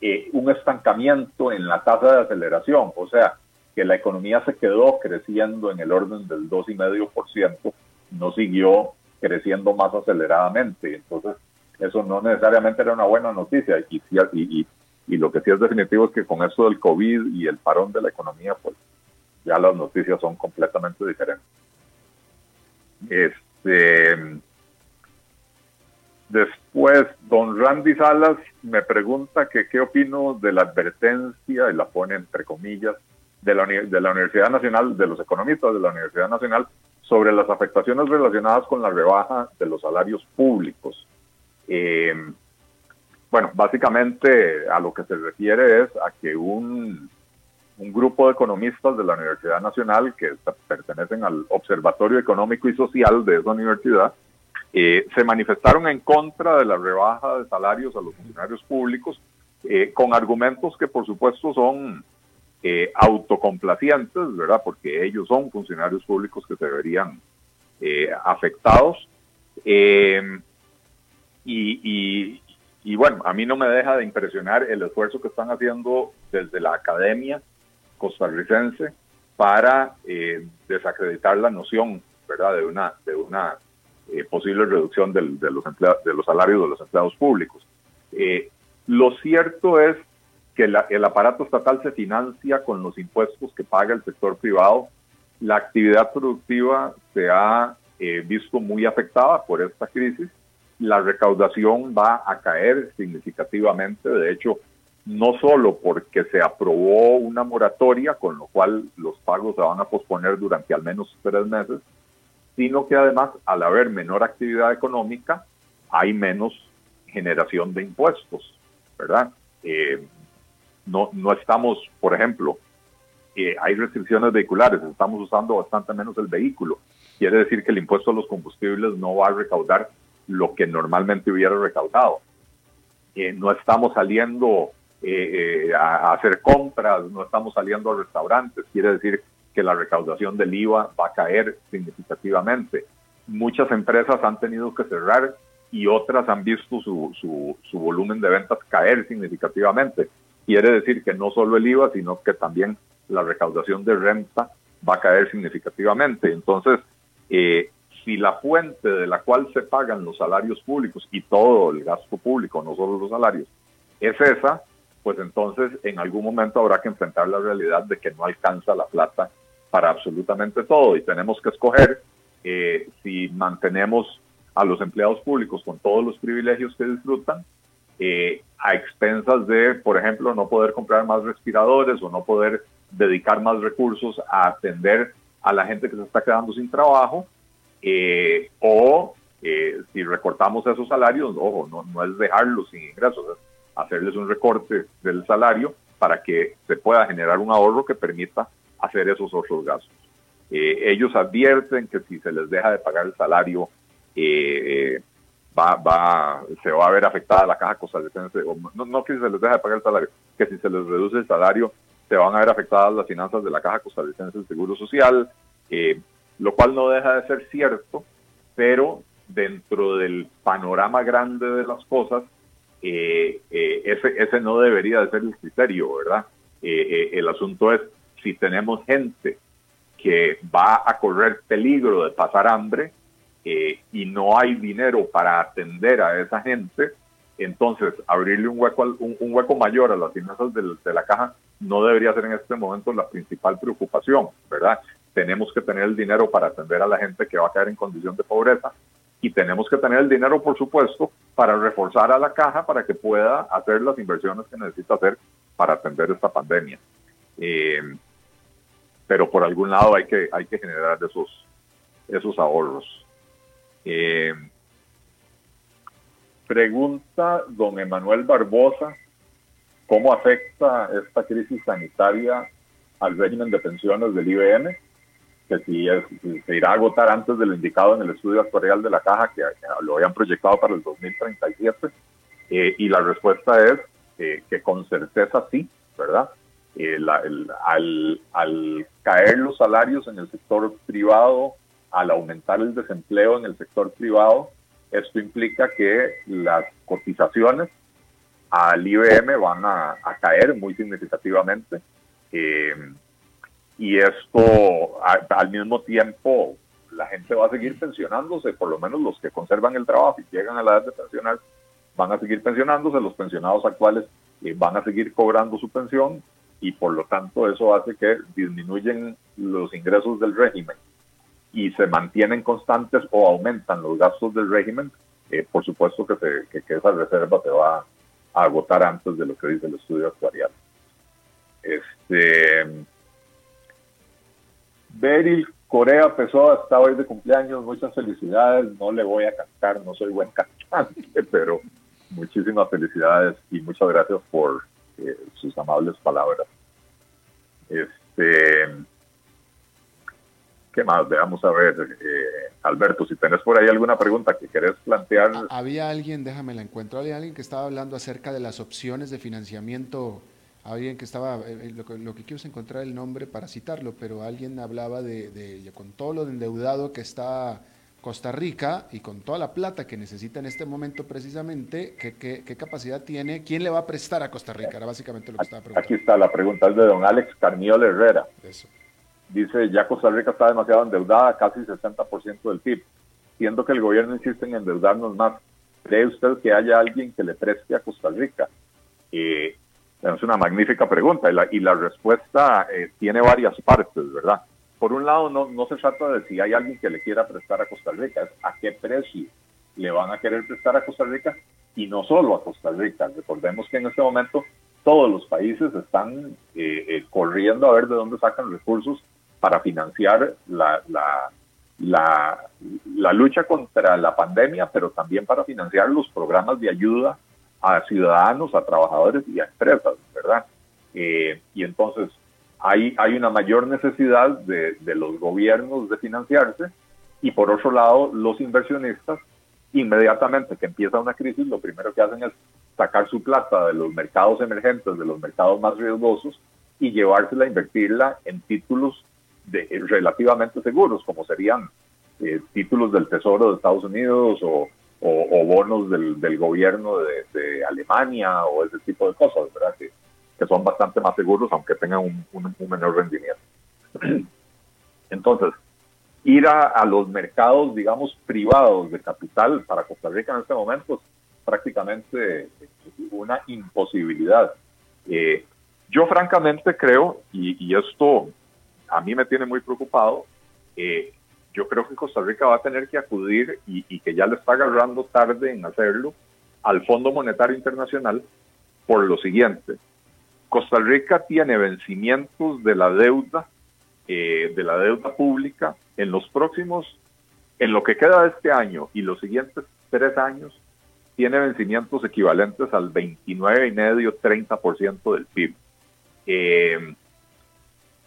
eh, un estancamiento en la tasa de aceleración, o sea, que la economía se quedó creciendo en el orden del 2,5%, no siguió creciendo más aceleradamente. Entonces, eso no necesariamente era una buena noticia y lo que sí es definitivo es que con esto del COVID y el parón de la economía, pues ya las noticias son completamente diferentes. Este, después, don Randy Salas me pregunta que qué opino de la advertencia, y la pone entre comillas, de la, de la Universidad Nacional, de los economistas de la Universidad Nacional, sobre las afectaciones relacionadas con la rebaja de los salarios públicos. Eh, bueno, básicamente a lo que se refiere es a que un, un grupo de economistas de la Universidad Nacional que pertenecen al Observatorio Económico y Social de esa universidad eh, se manifestaron en contra de la rebaja de salarios a los funcionarios públicos eh, con argumentos que por supuesto son eh, autocomplacientes, ¿verdad? Porque ellos son funcionarios públicos que se verían eh, afectados. Y, bueno, a mí no me deja de impresionar el esfuerzo que están haciendo desde la academia costarricense para desacreditar la noción, ¿verdad? De una, de una posible reducción del, de, los de los salarios de los empleados públicos. lo cierto es que el aparato estatal se financia con los impuestos que paga el sector privado. La actividad productiva se ha eh, visto muy afectada por esta crisis. La recaudación va a caer significativamente. De hecho, no solo porque se aprobó una moratoria, con lo cual los pagos se van a posponer durante al menos tres meses, sino que además, al haber menor actividad económica, hay menos generación de impuestos, ¿verdad? Eh, no, no estamos, por ejemplo, eh, hay restricciones vehiculares, estamos usando bastante menos el vehículo. Quiere decir que el impuesto a los combustibles no va a recaudar lo que normalmente hubiera recaudado. Eh, no estamos saliendo eh, a, hacer compras, no estamos saliendo a restaurantes. Quiere decir que la recaudación del IVA va a caer significativamente. Muchas empresas han tenido que cerrar y otras han visto su, su, su volumen de ventas caer significativamente quiere decir que no solo el IVA, sino que también la recaudación de renta va a caer significativamente. Entonces, eh, si la fuente de la cual se pagan los salarios públicos y todo el gasto público, no solo los salarios, es esa, pues entonces en algún momento habrá que enfrentar la realidad de que no alcanza la plata para absolutamente todo. Y tenemos que escoger eh, si mantenemos a los empleados públicos con todos los privilegios que disfrutan eh, a expensas de, por ejemplo, no poder comprar más respiradores o no poder dedicar más recursos a atender a la gente que se está quedando sin trabajo, eh, o eh, si recortamos esos salarios, ojo, no, no es dejarlos sin ingresos, es hacerles un recorte del salario para que se pueda generar un ahorro que permita hacer esos otros gastos. ellos advierten que si se les deja de pagar el salario, eh, va, va, se va a ver afectada la caja costarricense, no, no que se les deje de pagar el salario, que si se les reduce el salario, se van a ver afectadas las finanzas de la caja costarricense del Seguro Social, eh, lo cual no deja de ser cierto, pero dentro del panorama grande de las cosas, eh, eh, ese, ese no debería de ser el criterio, ¿verdad? el asunto es si tenemos gente que va a correr peligro de pasar hambre, eh, y no hay dinero para atender a esa gente, entonces abrirle un hueco, un, hueco mayor a las finanzas de, la caja no debería ser en este momento la principal preocupación, ¿verdad? Tenemos que tener el dinero para atender a la gente que va a caer en condición de pobreza y tenemos que tener el dinero, por supuesto, para reforzar a la caja para que pueda hacer las inversiones que necesita hacer para atender esta pandemia. Eh, pero por algún lado hay que, hay que generar esos, esos ahorros. Eh, pregunta don Emanuel Barbosa, ¿cómo afecta esta crisis sanitaria al régimen de pensiones del IBM? Que si, se irá a agotar antes de lo indicado en el estudio actuarial de la caja, que, lo habían proyectado para el 2037. Eh, y la respuesta es eh, que con certeza sí, ¿verdad? al, al caer los salarios en el sector privado al aumentar el desempleo en el sector privado, esto implica que las cotizaciones al IBM van a, caer muy significativamente. Eh, y esto al mismo tiempo la gente va a seguir pensionándose, por lo menos los que conservan el trabajo y llegan a la edad de pensionar, van a seguir pensionándose, los pensionados actuales eh, van a seguir cobrando su pensión y por lo tanto eso hace que disminuyen los ingresos del régimen y se mantienen constantes o aumentan los gastos del régimen, eh, por supuesto que, que, esa reserva se va a agotar antes de lo que dice el estudio actuarial. Este, Beryl Corea Pessoa está hoy de cumpleaños, muchas felicidades, no le voy a cantar, no soy buen cantante, pero muchísimas felicidades y muchas gracias por eh, sus amables palabras. Este, ¿Qué más? Veamos a ver, eh, Alberto, si tenés por ahí alguna pregunta que querés plantear.
Había alguien, déjame la encuentro, había alguien que estaba hablando acerca de las opciones de financiamiento, alguien que estaba, eh, lo, que, lo que quiero es encontrar el nombre para citarlo, pero alguien hablaba de, de con todo lo de endeudado que está Costa Rica y con toda la plata que necesita en este momento precisamente, ¿qué, qué, capacidad tiene? ¿Quién le va a prestar a Costa Rica? Era básicamente lo que estaba preguntando.
Aquí está la pregunta, es de don Alex Carniol Herrera. Dice, ya Costa Rica está demasiado endeudada, casi 60% del PIB, siendo que el gobierno insiste en endeudarnos más. ¿Cree usted que haya alguien que le preste a Costa Rica? Eh, es una magnífica pregunta y la, y la respuesta eh, tiene varias partes, ¿verdad? por un lado, no, se trata de si hay alguien que le quiera prestar a Costa Rica, es a qué precio le van a querer prestar a Costa Rica y no solo a Costa Rica. Recordemos que en este momento todos los países están eh, eh, corriendo a ver de dónde sacan recursos para financiar la, la, lucha contra la pandemia, pero también para financiar los programas de ayuda a ciudadanos, a trabajadores y a empresas, ¿verdad? Eh, y entonces, hay, hay una mayor necesidad de, los gobiernos de financiarse y por otro lado los inversionistas inmediatamente que empieza una crisis lo primero que hacen es sacar su plata de los mercados emergentes, de los mercados más riesgosos y llevársela a invertirla en títulos de, relativamente seguros como serían eh, títulos del Tesoro de Estados Unidos o, bonos del, gobierno de, Alemania o ese tipo de cosas, ¿verdad? Que, que son bastante más seguros, aunque tengan un, menor rendimiento. Entonces, ir a, los mercados, digamos, privados de capital para Costa Rica en este momento es prácticamente una imposibilidad. Eh, yo francamente creo, y, esto a mí me tiene muy preocupado, eh, yo creo que Costa Rica va a tener que acudir y, que ya le está agarrando tarde en hacerlo al Fondo Monetario Internacional por lo siguiente. Costa Rica tiene vencimientos de la deuda, eh, de la deuda pública en los próximos, en lo que queda de este año y los siguientes tres años, tiene vencimientos equivalentes al 29,5-30% del PIB. Eh,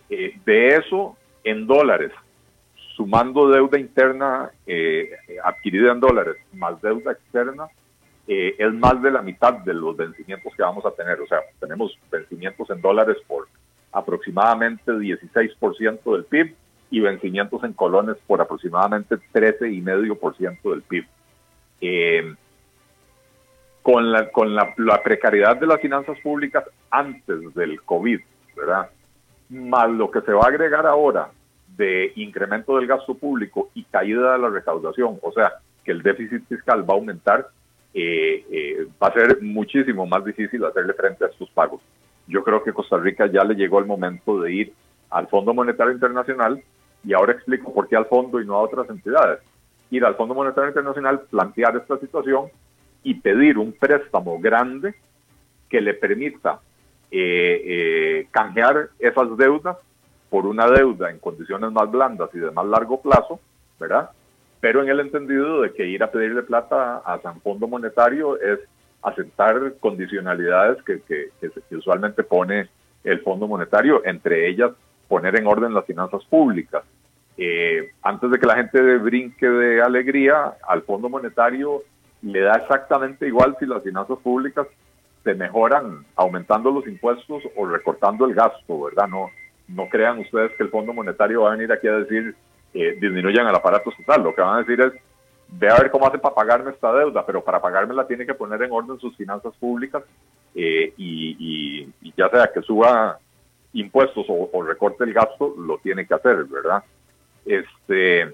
eh, de eso, en dólares, sumando deuda interna adquirida en dólares más deuda externa, eh, es más de la mitad de los vencimientos que vamos a tener. O sea, tenemos vencimientos en dólares por aproximadamente 16% del PIB y vencimientos en colones por aproximadamente 13,5% del PIB. Eh, con la, con la, la, precariedad de las finanzas públicas antes del COVID, ¿verdad? Más lo que se va a agregar ahora de incremento del gasto público y caída de la recaudación, o sea, que el déficit fiscal va a aumentar, eh, eh, va a ser muchísimo más difícil hacerle frente a estos pagos. Yo creo que Costa Rica ya le llegó el momento de ir al Fondo Monetario Internacional y ahora explico por qué al fondo y no a otras entidades. Ir al Fondo Monetario Internacional, plantear esta situación y pedir un préstamo grande que le permita eh, eh, canjear esas deudas por una deuda en condiciones más blandas y de más largo plazo, ¿verdad? pero en el entendido de que ir a pedirle plata a San Fondo Monetario es aceptar condicionalidades que, que, usualmente pone el Fondo Monetario, entre ellas poner en orden las finanzas públicas. Eh, antes de que la gente brinque de alegría, al Fondo Monetario le da exactamente igual si las finanzas públicas se mejoran aumentando los impuestos o recortando el gasto, ¿verdad? No, no crean ustedes que el Fondo Monetario va a venir aquí a decir eh, disminuyan el aparato estatal. Lo que van a decir es, ve a ver cómo hace para pagarme esta deuda, pero para pagármela tiene que poner en orden sus finanzas públicas eh, y, ya sea que suba impuestos o, recorte el gasto, lo tiene que hacer, ¿verdad? Este,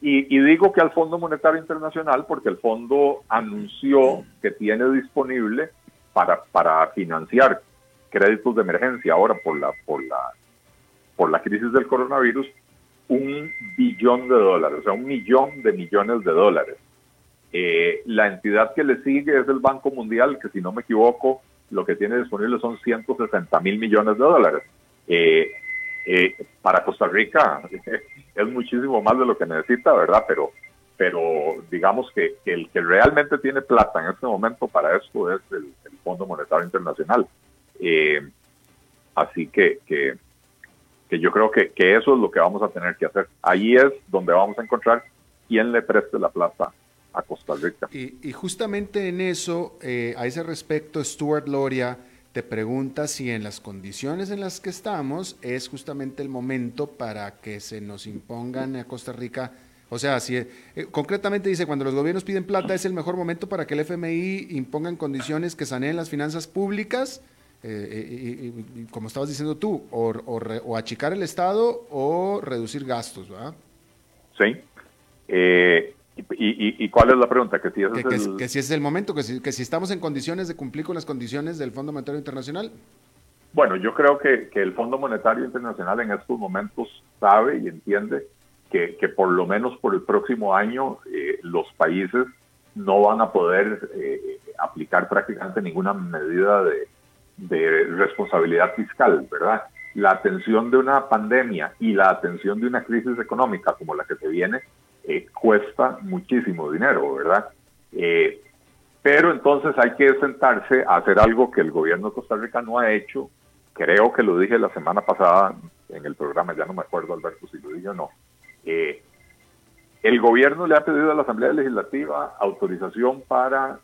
y, y, digo que al Fondo Monetario Internacional porque el fondo anunció que tiene disponible para, para financiar créditos de emergencia ahora por la, por la, por la crisis del coronavirus, un billón de dólares, o sea, un millón de millones de dólares. Eh, la entidad que le sigue es el Banco Mundial, que si no me equivoco, lo que tiene disponible son 160 mil millones de dólares. Eh, eh, para Costa Rica es muchísimo más de lo que necesita, ¿verdad? Pero, pero digamos que, el que realmente tiene plata en este momento para esto es el, Fondo Monetario Internacional. Así que, que, yo creo que, eso es lo que vamos a tener que hacer. Ahí es donde vamos a encontrar quién le preste la plata a Costa Rica.
Y, justamente en eso, eh, a ese respecto, Stuart Loria te pregunta si en las condiciones en las que estamos es justamente el momento para que se nos impongan a Costa Rica. O sea, si eh, concretamente dice, cuando los gobiernos piden plata es el mejor momento para que el FMI imponga condiciones que saneen las finanzas públicas, eh, y, como estabas diciendo tú, o, o, achicar el Estado o reducir gastos, ¿verdad?
Sí. Eh, ¿Y, cuál es la pregunta?
¿Que si, es el... que si es el momento, que si, que si estamos en condiciones de cumplir con las condiciones del Fondo Monetario Internacional.
Bueno, yo creo que, que el Fondo Monetario Internacional en estos momentos sabe y entiende que, que por lo menos por el próximo año eh, los países no van a poder eh, aplicar prácticamente ninguna medida de, de responsabilidad fiscal, ¿verdad? La atención de una pandemia y la atención de una crisis económica como la que se viene eh, cuesta muchísimo dinero, ¿verdad? Eh, pero entonces hay que sentarse a hacer algo que el gobierno de Costa Rica no ha hecho. Creo que lo dije la semana pasada en el programa, ya no me acuerdo, Alberto, si lo dije o no. Eh, el gobierno le ha pedido a la Asamblea Legislativa autorización para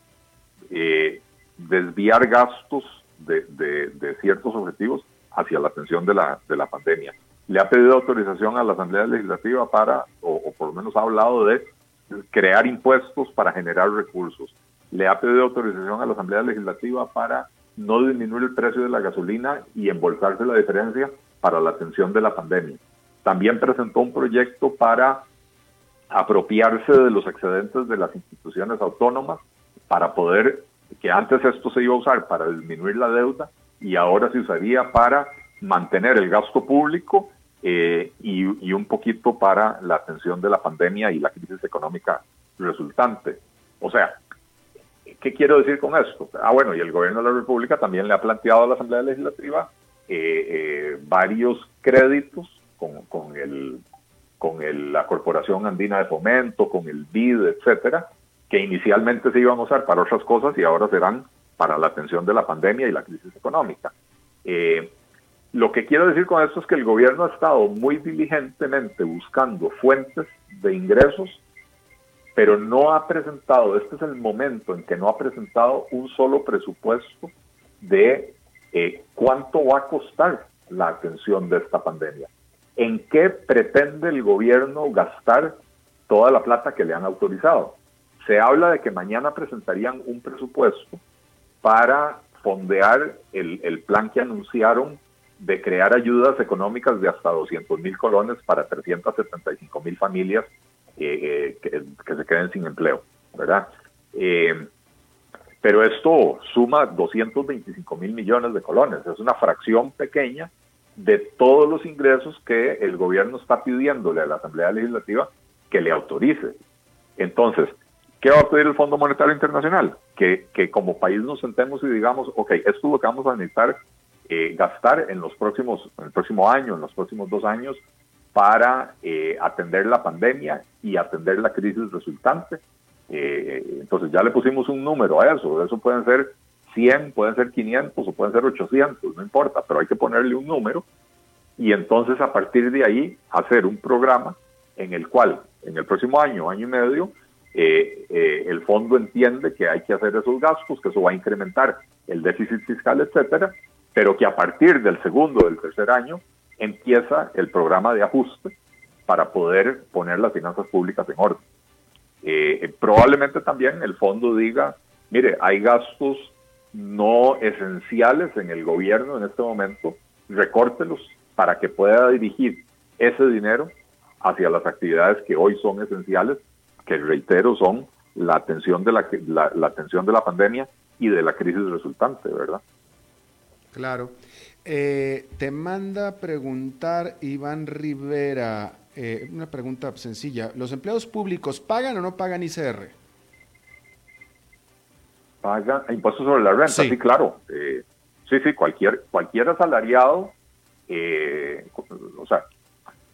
desviar gastos de, ciertos objetivos hacia la atención de la, de la pandemia le ha pedido autorización a la Asamblea Legislativa para, o, por lo menos ha hablado de crear impuestos para generar recursos. Le ha pedido autorización a la Asamblea Legislativa para no disminuir el precio de la gasolina y embolsarse la diferencia para la atención de la pandemia. También presentó un proyecto para apropiarse de los excedentes de las instituciones autónomas para poder, que antes esto se iba a usar para disminuir la deuda y ahora se usaría para mantener el gasto público eh, y, un poquito para la atención de la pandemia y la crisis económica resultante. O sea, ¿qué quiero decir con esto? Ah, bueno, y el gobierno de la República también le ha planteado a la Asamblea Legislativa eh, eh, varios créditos con, con, el, con el, la Corporación Andina de Fomento, con el BID, etcétera, que inicialmente se iban a usar para otras cosas y ahora serán para la atención de la pandemia y la crisis económica. Eh, lo que quiero decir con esto es que el gobierno ha estado muy diligentemente buscando fuentes de ingresos, pero no ha presentado, este es el momento en que no ha presentado un solo presupuesto de eh, cuánto va a costar la atención de esta pandemia. ¿En qué pretende el gobierno gastar toda la plata que le han autorizado? Se habla de que mañana presentarían un presupuesto para fondear el, el plan que anunciaron de crear ayudas económicas de hasta 200 mil colones para 375 mil familias eh, que, se queden sin empleo, ¿verdad? Eh, pero esto suma 225 mil millones de colones, es una fracción pequeña de todos los ingresos que el gobierno está pidiéndole a la Asamblea Legislativa que le autorice. Entonces, ¿qué va a pedir el Fondo Monetario Internacional? Que, que como país nos sentemos y digamos, ok, esto es lo que vamos a necesitar eh, gastar en los próximos, en el próximo año, en los próximos dos años, para eh, atender la pandemia y atender la crisis resultante. Eh, entonces ya le pusimos un número a eso, eso pueden ser 100, pueden ser 500 o pueden ser 800, no importa, pero hay que ponerle un número y entonces a partir de ahí hacer un programa en el cual en el próximo año, año y medio, el fondo entiende que hay que hacer esos gastos, que eso va a incrementar el déficit fiscal, etcétera, pero que a partir del segundo o del tercer año empieza el programa de ajuste para poder poner las finanzas públicas en orden. Eh, probablemente también el fondo diga, mire, hay gastos no esenciales en el gobierno en este momento, recórtelos para que pueda dirigir ese dinero hacia las actividades que hoy son esenciales, que reitero son la atención de la, la atención de la pandemia y de la crisis resultante, ¿verdad?
Claro. Eh, te manda preguntar Iván Rivera, eh, una pregunta sencilla. ¿Los empleados públicos pagan o no pagan ICR?
Pagan impuestos sobre la renta, sí, claro. Eh, sí, sí, cualquier, cualquier asalariado, o sea,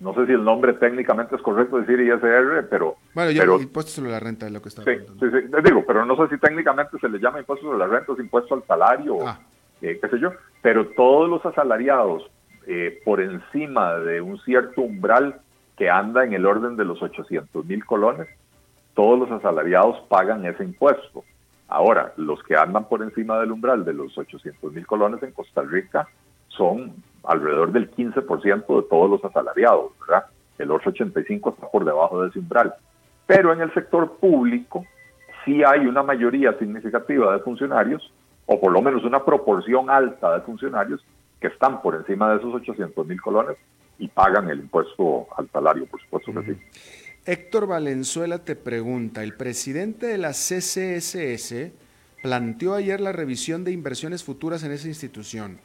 no sé si el nombre técnicamente es correcto decir ISR, pero...
Bueno, yo impuestos sobre la renta es lo que está
sí, sí, sí, digo, pero no sé si técnicamente se le llama impuesto sobre la renta, es impuesto al salario, ah. qué sé yo, pero todos los asalariados eh, por encima de un cierto umbral que anda en el orden de los 800 mil colones, todos los asalariados pagan ese impuesto. Ahora, los que andan por encima del umbral de los 800 mil colones en Costa Rica son alrededor del 15% de todos los asalariados, ¿verdad? El otro 85 está por debajo de ese umbral. Pero en el sector público sí hay una mayoría significativa de funcionarios, o por lo menos una proporción alta de funcionarios que están por encima de esos 800 mil colones y pagan el impuesto al salario, por supuesto que sí.
Héctor Valenzuela te pregunta, el presidente de la CCSS planteó ayer la revisión de inversiones futuras en esa institución.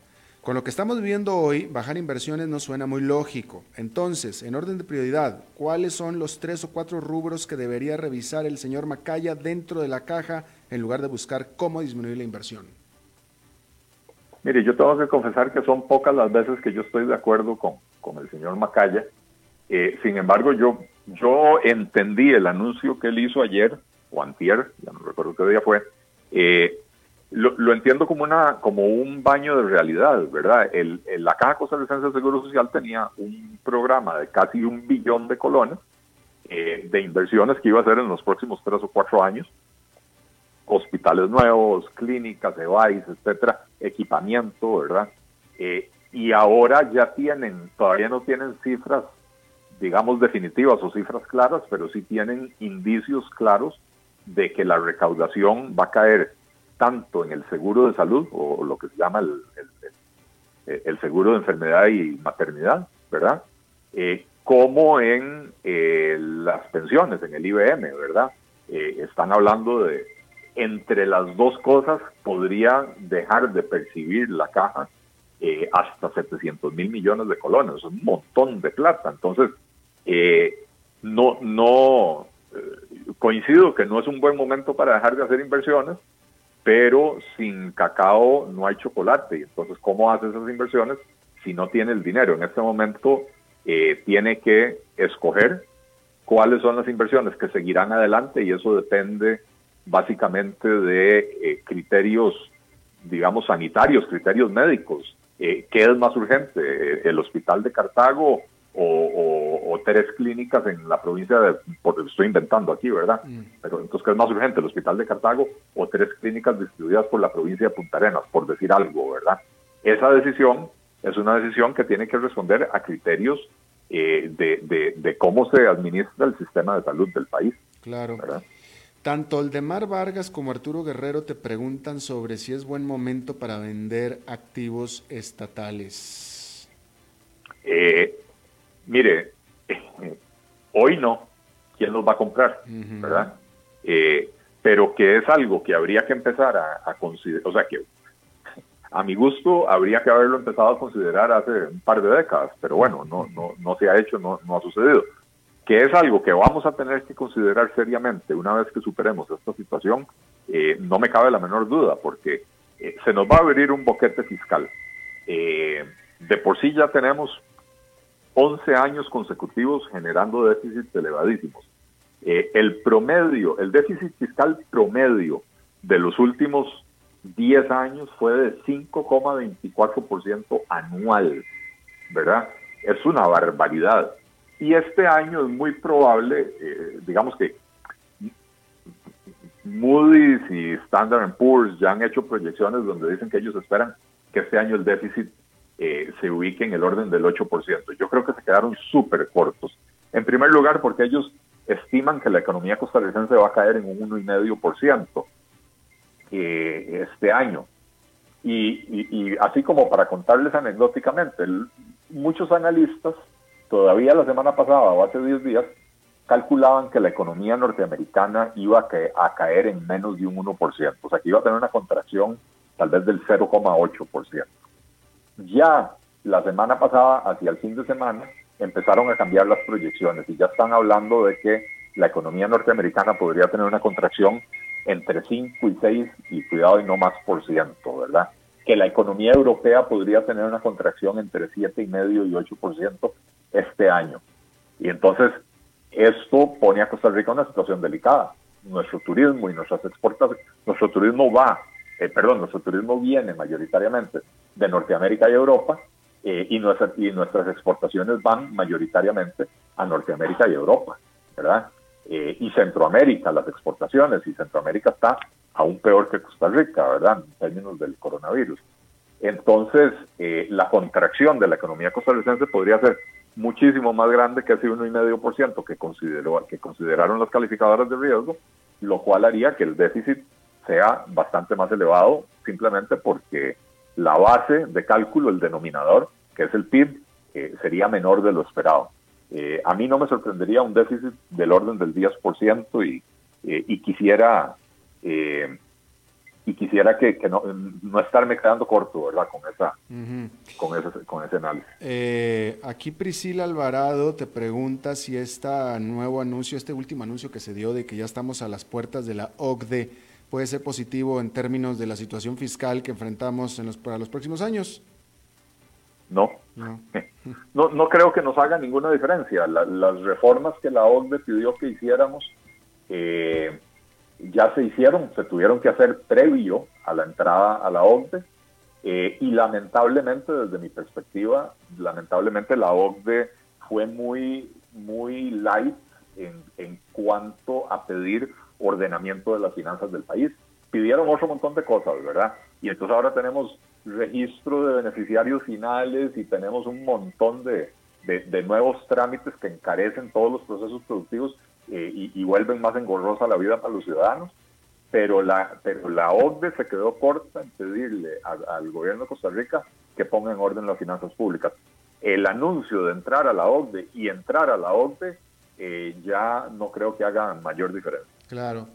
Con lo que estamos viendo hoy, bajar inversiones no suena muy lógico. Entonces, en orden de prioridad, ¿cuáles son los tres o cuatro rubros que debería revisar el señor Macaya dentro de la caja en lugar de buscar cómo disminuir la inversión?
Mire, yo tengo que confesar que son pocas las veces que yo estoy de acuerdo con, con el señor Macaya. Eh, sin embargo, yo, yo entendí el anuncio que él hizo ayer, o antier, ya no recuerdo qué día fue, eh, lo, entiendo como una como un baño de realidad, ¿verdad? El, la Caja Costarricense de Seguro Social tenía un programa de casi un billón de colones eh, de inversiones que iba a hacer en los próximos tres o cuatro años. Hospitales nuevos, clínicas, device, etcétera, equipamiento, ¿verdad? Eh, y ahora ya tienen, todavía no tienen cifras, digamos, definitivas o cifras claras, pero sí tienen indicios claros de que la recaudación va a caer tanto en el seguro de salud o lo que se llama el, seguro de enfermedad y maternidad, ¿verdad? Eh, como en eh, las pensiones, en el IBM, ¿verdad? Eh, están hablando de, entre las dos cosas, podría dejar de percibir la caja hasta 700 mil millones de colones, es un montón de plata. Entonces, no, no, coincido que no es un buen momento para dejar de hacer inversiones, pero sin cacao no hay chocolate. Y entonces, ¿cómo hace esas inversiones si no tiene el dinero? En este momento eh, tiene que escoger cuáles son las inversiones que seguirán adelante y eso depende básicamente de eh, criterios, digamos, sanitarios, criterios médicos. Eh, ¿Qué es más urgente? ¿El hospital de Cartago o, tres clínicas en la provincia de, porque estoy inventando aquí, ¿verdad? Mm. Pero entonces, ¿qué es más urgente, el hospital de Cartago o tres clínicas distribuidas por la provincia de Punta Arenas, por decir algo, ¿verdad? Esa decisión es una decisión que tiene que responder a criterios eh, de, de, cómo se administra el sistema de salud del país.
Claro. Tanto Aldemar Vargas como Arturo Guerrero te preguntan sobre si es buen momento para vender activos estatales.
Eh, mire, hoy no, ¿quién los va a comprar? ¿Verdad? Eh, pero que es algo que habría que empezar a, considerar, o sea, que a mi gusto habría que haberlo empezado a considerar hace un par de décadas, pero bueno, no, no, no se ha hecho, no, no ha sucedido. Que es algo que vamos a tener que considerar seriamente una vez que superemos esta situación, eh, no me cabe la menor duda, porque eh, se nos va a abrir un boquete fiscal. de por sí ya tenemos 11 años consecutivos generando déficits elevadísimos. Eh, el promedio, el déficit fiscal promedio de los últimos 10 años fue de 5,24% anual, ¿verdad? Es una barbaridad. Y este año es muy probable, eh, digamos que Moody's y Standard Poor's ya han hecho proyecciones donde dicen que ellos esperan que este año el déficit eh, se ubique en el orden del 8%. Yo creo que se quedaron súper cortos. En primer lugar, porque ellos estiman que la economía costarricense va a caer en un 1,5% eh, este año. Y, así como para contarles anecdóticamente, muchos analistas, todavía la semana pasada o hace 10 días, calculaban que la economía norteamericana iba a, caer en menos de un 1%, o sea que iba a tener una contracción tal vez del 0,8%. Ya la semana pasada, hacia el fin de semana, empezaron a cambiar las proyecciones y ya están hablando de que la economía norteamericana podría tener una contracción entre 5 y 6 y cuidado y no más por ciento, ¿verdad? Que la economía europea podría tener una contracción entre 7,5 y 8% este año. Y entonces esto pone a Costa Rica en una situación delicada. Nuestro turismo y nuestras exportaciones, nuestro turismo va, eh, perdón, nuestro turismo viene mayoritariamente de Norteamérica y Europa eh, y, y nuestras exportaciones van mayoritariamente a Norteamérica y Europa, ¿verdad? Eh, y Centroamérica, las exportaciones, y Centroamérica está aún peor que Costa Rica, ¿verdad? En términos del coronavirus. Entonces, eh, la contracción de la economía costarricense podría ser muchísimo más grande que ese 1,5% que, consideró, que consideraron las calificadoras de riesgo, lo cual haría que el déficit sea bastante más elevado, simplemente porque la base de cálculo, el denominador, que es el PIB, eh, sería menor de lo esperado. Eh, a mí no me sorprendería un déficit del orden del 10% y, eh, y quisiera y quisiera que, no, no, estarme quedando corto, ¿verdad? Con esa, con ese, con ese análisis.
aquí Priscila Alvarado te pregunta si este nuevo anuncio, este último anuncio que se dio de que ya estamos a las puertas de la OCDE, puede ser positivo en términos de la situación fiscal que enfrentamos en los, para los próximos años.
No. No. no, creo que nos haga ninguna diferencia. las reformas que la OCDE pidió que hiciéramos eh, ya se hicieron, se tuvieron que hacer previo a la entrada a la OCDE eh, y lamentablemente desde mi perspectiva, lamentablemente la OCDE fue muy, muy light en, en cuanto a pedir ordenamiento de las finanzas del país. Pidieron otro montón de cosas, ¿verdad? Y entonces ahora tenemos registro de beneficiarios finales y tenemos un montón de, nuevos trámites que encarecen todos los procesos productivos eh, y, vuelven más engorrosa la vida para los ciudadanos. Pero la, pero la OCDE se quedó corta en pedirle al gobierno de Costa Rica que ponga en orden las finanzas públicas. El anuncio de entrar a la OCDE y entrar a la OCDE eh, ya no creo que haga mayor diferencia.
Claro.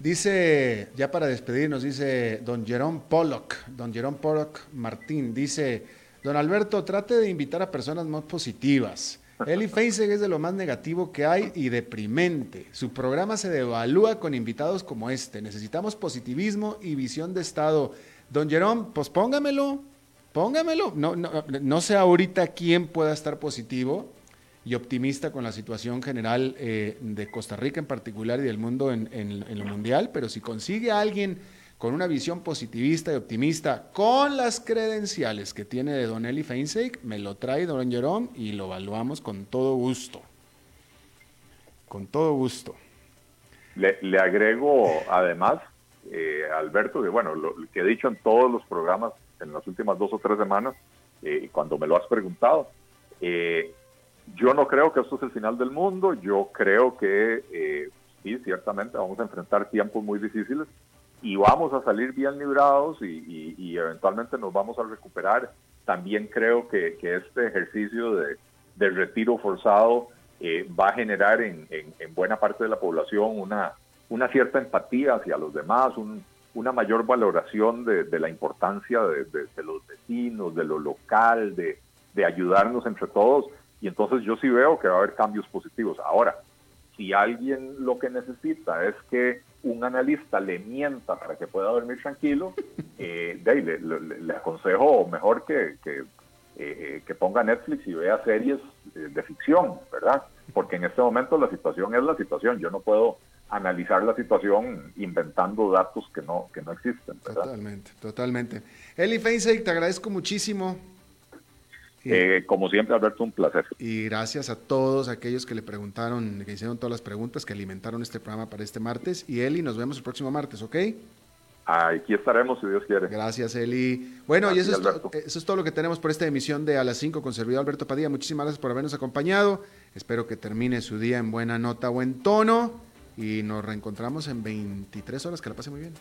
Dice, ya para despedirnos, dice don Jerón Pollock, don Jerón Pollock Martín, dice, don Alberto, trate de invitar a personas más positivas. Eli Feiseg es de lo más negativo que hay y deprimente. Su programa se devalúa con invitados como este. Necesitamos positivismo y visión de Estado. Don Jerón, pues póngamelo, póngamelo. No, no, no sé ahorita quién pueda estar positivo y optimista con la situación general eh, de Costa Rica en particular y del mundo en, en, lo mundial, pero si consigue a alguien con una visión positivista y optimista, con las credenciales que tiene de Don Eli Feinseig, me lo trae Don Jerome y lo evaluamos con todo gusto. Con todo gusto.
Le, le agrego además, eh, Alberto, que bueno, lo que he dicho en todos los programas en las últimas dos o tres semanas, eh, cuando me lo has preguntado, eh, yo no creo que esto es el final del mundo, yo creo que eh, sí, ciertamente vamos a enfrentar tiempos muy difíciles y vamos a salir bien librados y, eventualmente nos vamos a recuperar. También creo que, este ejercicio de, retiro forzado eh, va a generar en, buena parte de la población una, una cierta empatía hacia los demás, una mayor valoración de, la importancia de, los vecinos, de lo local, de ayudarnos entre todos y entonces yo sí veo que va a haber cambios positivos. Ahora, si alguien lo que necesita es que un analista le mienta para que pueda dormir tranquilo, eh, le, aconsejo mejor que, que, eh, que, ponga Netflix y vea series eh, de ficción, ¿verdad? Porque en este momento la situación es la situación. Yo no puedo analizar la situación inventando datos que no, que no existen. ¿verdad?
Totalmente, totalmente. Eli Feinseig, te agradezco muchísimo
eh, como siempre, Alberto, un placer.
Y gracias a todos aquellos que le preguntaron, que hicieron todas las preguntas, que alimentaron este programa para este martes. Y Eli, nos vemos el próximo martes, ¿ok?
Aquí estaremos, si Dios quiere.
Gracias, Eli. Bueno, y eso es, eso es, todo lo que tenemos por esta emisión de A las 5 con servidor Alberto Padilla. Muchísimas gracias por habernos acompañado. Espero que termine su día en buena nota o en tono. Y nos reencontramos en 23 horas. Que la pase muy bien.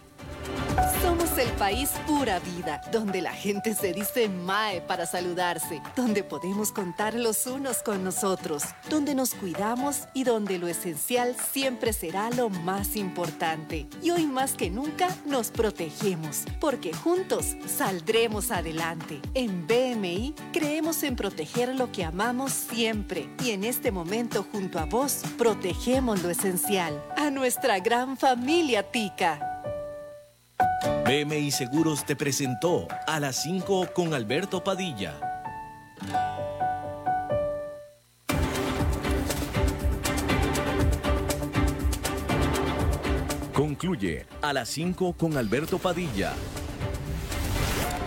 Somos el país pura vida, donde la gente se dice Mae para saludarse, donde podemos contar los unos con nosotros, donde nos cuidamos y donde lo esencial siempre será lo más importante. Y hoy más que nunca nos protegemos, porque juntos saldremos adelante. En BMI creemos en proteger lo que amamos siempre y en este momento junto a vos protegemos lo esencial, a nuestra gran familia Tica.
BMI Seguros te presentó a las 5 con Alberto Padilla. Concluye a las 5 con Alberto Padilla.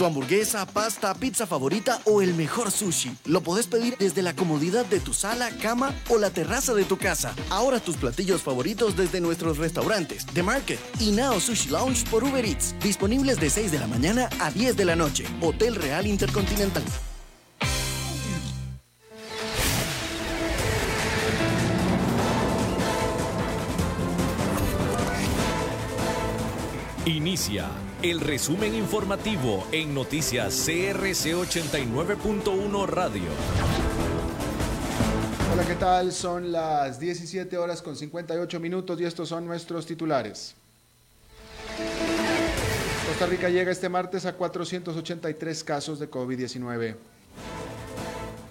Tu hamburguesa, pasta, pizza favorita o el mejor sushi. Lo podés pedir desde la comodidad de tu sala, cama o la terraza de tu casa. Ahora tus platillos favoritos desde nuestros restaurantes, The Market y Nao Sushi Lounge por Uber Eats. Disponibles de 6 de la mañana a 10 de la noche. Hotel Real Intercontinental.
Inicia el resumen informativo en noticias CRC 89.1 Radio.
Hola, ¿qué tal? Son las 17 horas con 58 minutos y estos son nuestros titulares. Costa Rica llega este martes a 483 casos de COVID-19.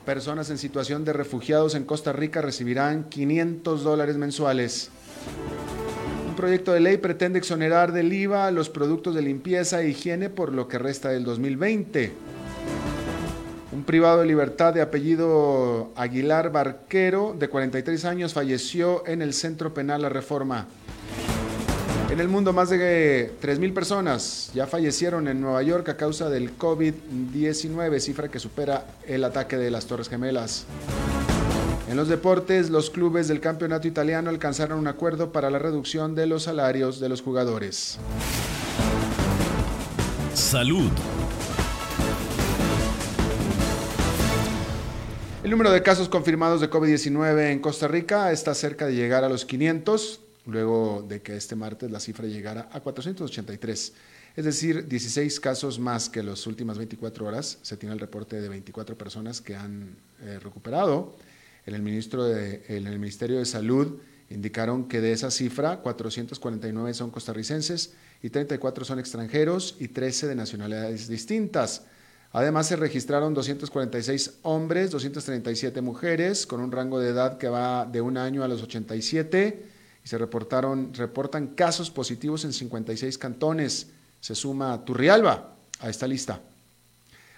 Personas en situación de refugiados en Costa Rica recibirán 500 dólares mensuales proyecto de ley pretende exonerar del IVA los productos de limpieza e higiene por lo que resta del 2020. Un privado de libertad de apellido Aguilar Barquero, de 43 años, falleció en el Centro Penal La Reforma. En el mundo, más de 3.000 personas ya fallecieron en Nueva York a causa del COVID-19, cifra que supera el ataque de las Torres Gemelas. En los deportes, los clubes del campeonato italiano alcanzaron un acuerdo para la reducción de los salarios de los jugadores.
Salud.
El número de casos confirmados de COVID-19 en Costa Rica está cerca de llegar a los 500, luego de que este martes la cifra llegara a 483. Es decir, 16 casos más que las últimas 24 horas. Se tiene el reporte de 24 personas que han eh, recuperado en el, ministro de, el Ministerio de Salud indicaron que de esa cifra, 449 son costarricenses y 34 son extranjeros y 13 de nacionalidades distintas. Además, se registraron 246 hombres, 237 mujeres, con un rango de edad que va de un año a los 87, y se reportaron, reportan casos positivos en 56 cantones. Se suma Turrialba a esta lista.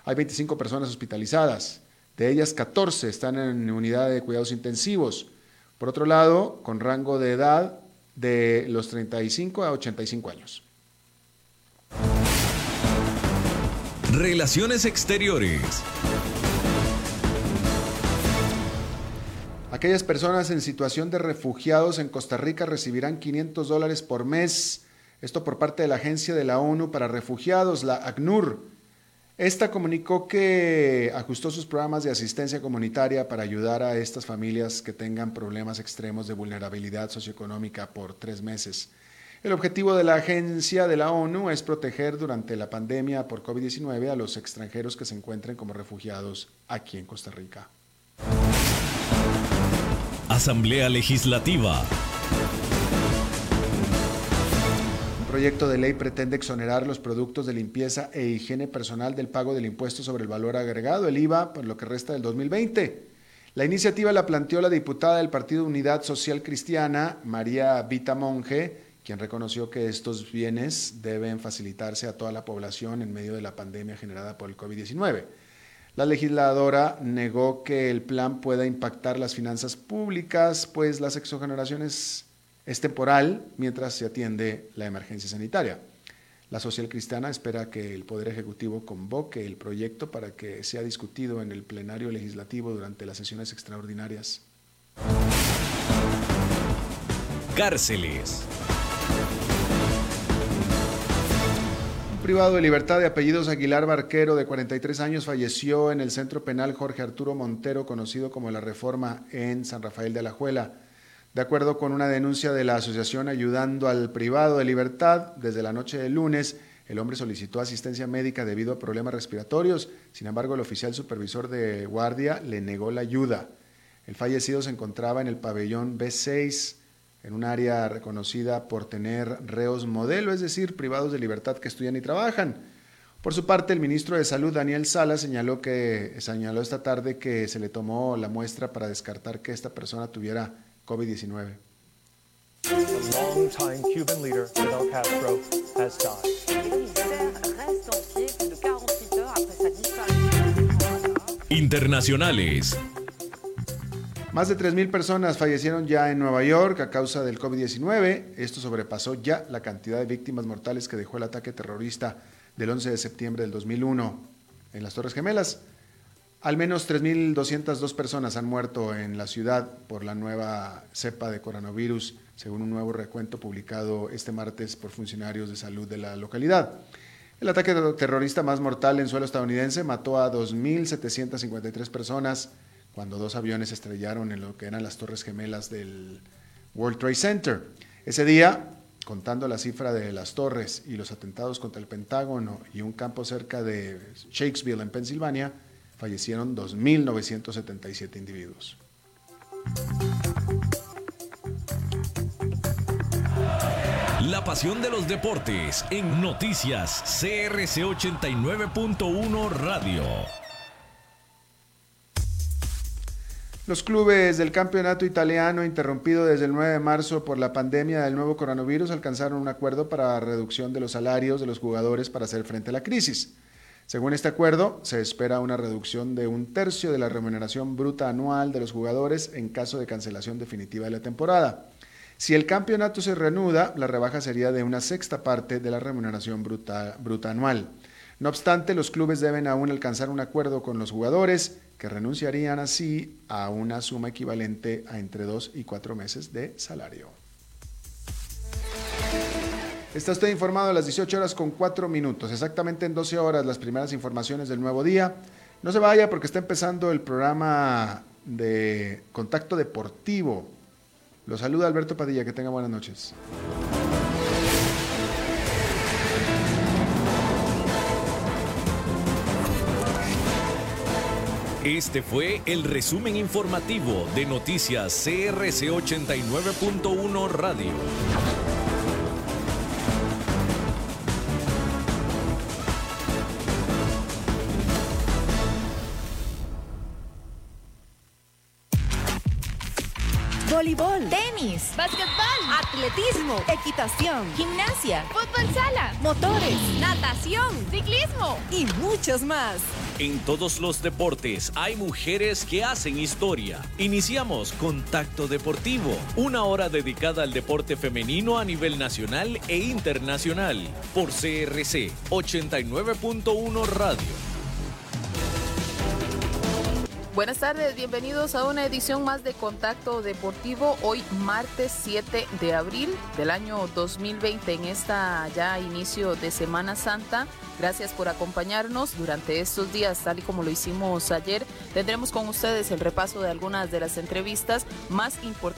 Hay 25 personas hospitalizadas. De ellas, 14 están en unidad de cuidados intensivos. Por otro lado, con rango de edad de los 35 a 85 años.
Relaciones Exteriores.
Aquellas personas en situación de refugiados en Costa Rica recibirán 500 dólares por mes. Esto por parte de la Agencia de la ONU para Refugiados, la ACNUR. Esta comunicó que ajustó sus programas de asistencia comunitaria para ayudar a estas familias que tengan problemas extremos de vulnerabilidad socioeconómica por tres meses. El objetivo de la agencia de la ONU es proteger durante la pandemia por COVID-19 a los extranjeros que se encuentren como refugiados aquí en Costa Rica.
Asamblea Legislativa
proyecto de ley pretende exonerar los productos de limpieza e higiene personal del pago del impuesto sobre el valor agregado, el IVA, por lo que resta del 2020. La iniciativa la planteó la diputada del Partido Unidad Social Cristiana, María Vita Monge, quien reconoció que estos bienes deben facilitarse a toda la población en medio de la pandemia generada por el COVID-19. La legisladora negó que el plan pueda impactar las finanzas públicas, pues las exogeneraciones es temporal mientras se atiende la emergencia sanitaria. La Social Cristiana espera que el Poder Ejecutivo convoque el proyecto para que sea discutido en el plenario legislativo durante las sesiones extraordinarias.
Cárceles.
Un privado de libertad de apellidos Aguilar Barquero, de 43 años, falleció en el centro penal Jorge Arturo Montero, conocido como La Reforma, en San Rafael de Alajuela. De acuerdo con una denuncia de la asociación Ayudando al Privado de Libertad, desde la noche del lunes, el hombre solicitó asistencia médica debido a problemas respiratorios. Sin embargo, el oficial supervisor de guardia le negó la ayuda. El fallecido se encontraba en el pabellón B6, en un área reconocida por tener reos modelo, es decir, privados de libertad que estudian y trabajan. Por su parte, el ministro de Salud, Daniel Sala, señaló, que, señaló esta tarde que se le tomó la muestra para descartar que esta persona tuviera COVID-19.
Internacionales.
Más de 3.000 personas fallecieron ya en Nueva York a causa del COVID-19. Esto sobrepasó ya la cantidad de víctimas mortales que dejó el ataque terrorista del 11 de septiembre del 2001 en las Torres Gemelas. Al menos 3.202 personas han muerto en la ciudad por la nueva cepa de coronavirus, según un nuevo recuento publicado este martes por funcionarios de salud de la localidad. El ataque terrorista más mortal en suelo estadounidense mató a 2.753 personas cuando dos aviones estrellaron en lo que eran las torres gemelas del World Trade Center. Ese día, contando la cifra de las torres y los atentados contra el Pentágono y un campo cerca de Shakespeare en Pensilvania, fallecieron 2.977 individuos.
La pasión de los deportes en noticias CRC 89.1 Radio.
Los clubes del campeonato italiano, interrumpido desde el 9 de marzo por la pandemia del nuevo coronavirus, alcanzaron un acuerdo para la reducción de los salarios de los jugadores para hacer frente a la crisis. Según este acuerdo, se espera una reducción de un tercio de la remuneración bruta anual de los jugadores en caso de cancelación definitiva de la temporada. Si el campeonato se reanuda, la rebaja sería de una sexta parte de la remuneración bruta, bruta anual. No obstante, los clubes deben aún alcanzar un acuerdo con los jugadores, que renunciarían así a una suma equivalente a entre dos y cuatro meses de salario. Está usted informado a las 18 horas con 4 minutos, exactamente en 12 horas las primeras informaciones del nuevo día. No se vaya porque está empezando el programa de Contacto Deportivo. Lo saluda Alberto Padilla, que tenga buenas noches.
Este fue el resumen informativo de Noticias CRC 89.1 Radio.
Voleibol,
tenis,
básquetbol, atletismo, equitación,
gimnasia,
fútbol sala, motores,
natación, ciclismo
y muchos más.
En todos los deportes hay mujeres que hacen historia. Iniciamos Contacto Deportivo, una hora dedicada al deporte femenino a nivel nacional e internacional por CRC 89.1 Radio.
Buenas tardes, bienvenidos a una edición más de Contacto Deportivo, hoy martes 7 de abril del año 2020 en esta ya inicio de Semana Santa. Gracias por acompañarnos durante estos días, tal y como lo hicimos ayer. Tendremos con ustedes el repaso de algunas de las entrevistas más importantes.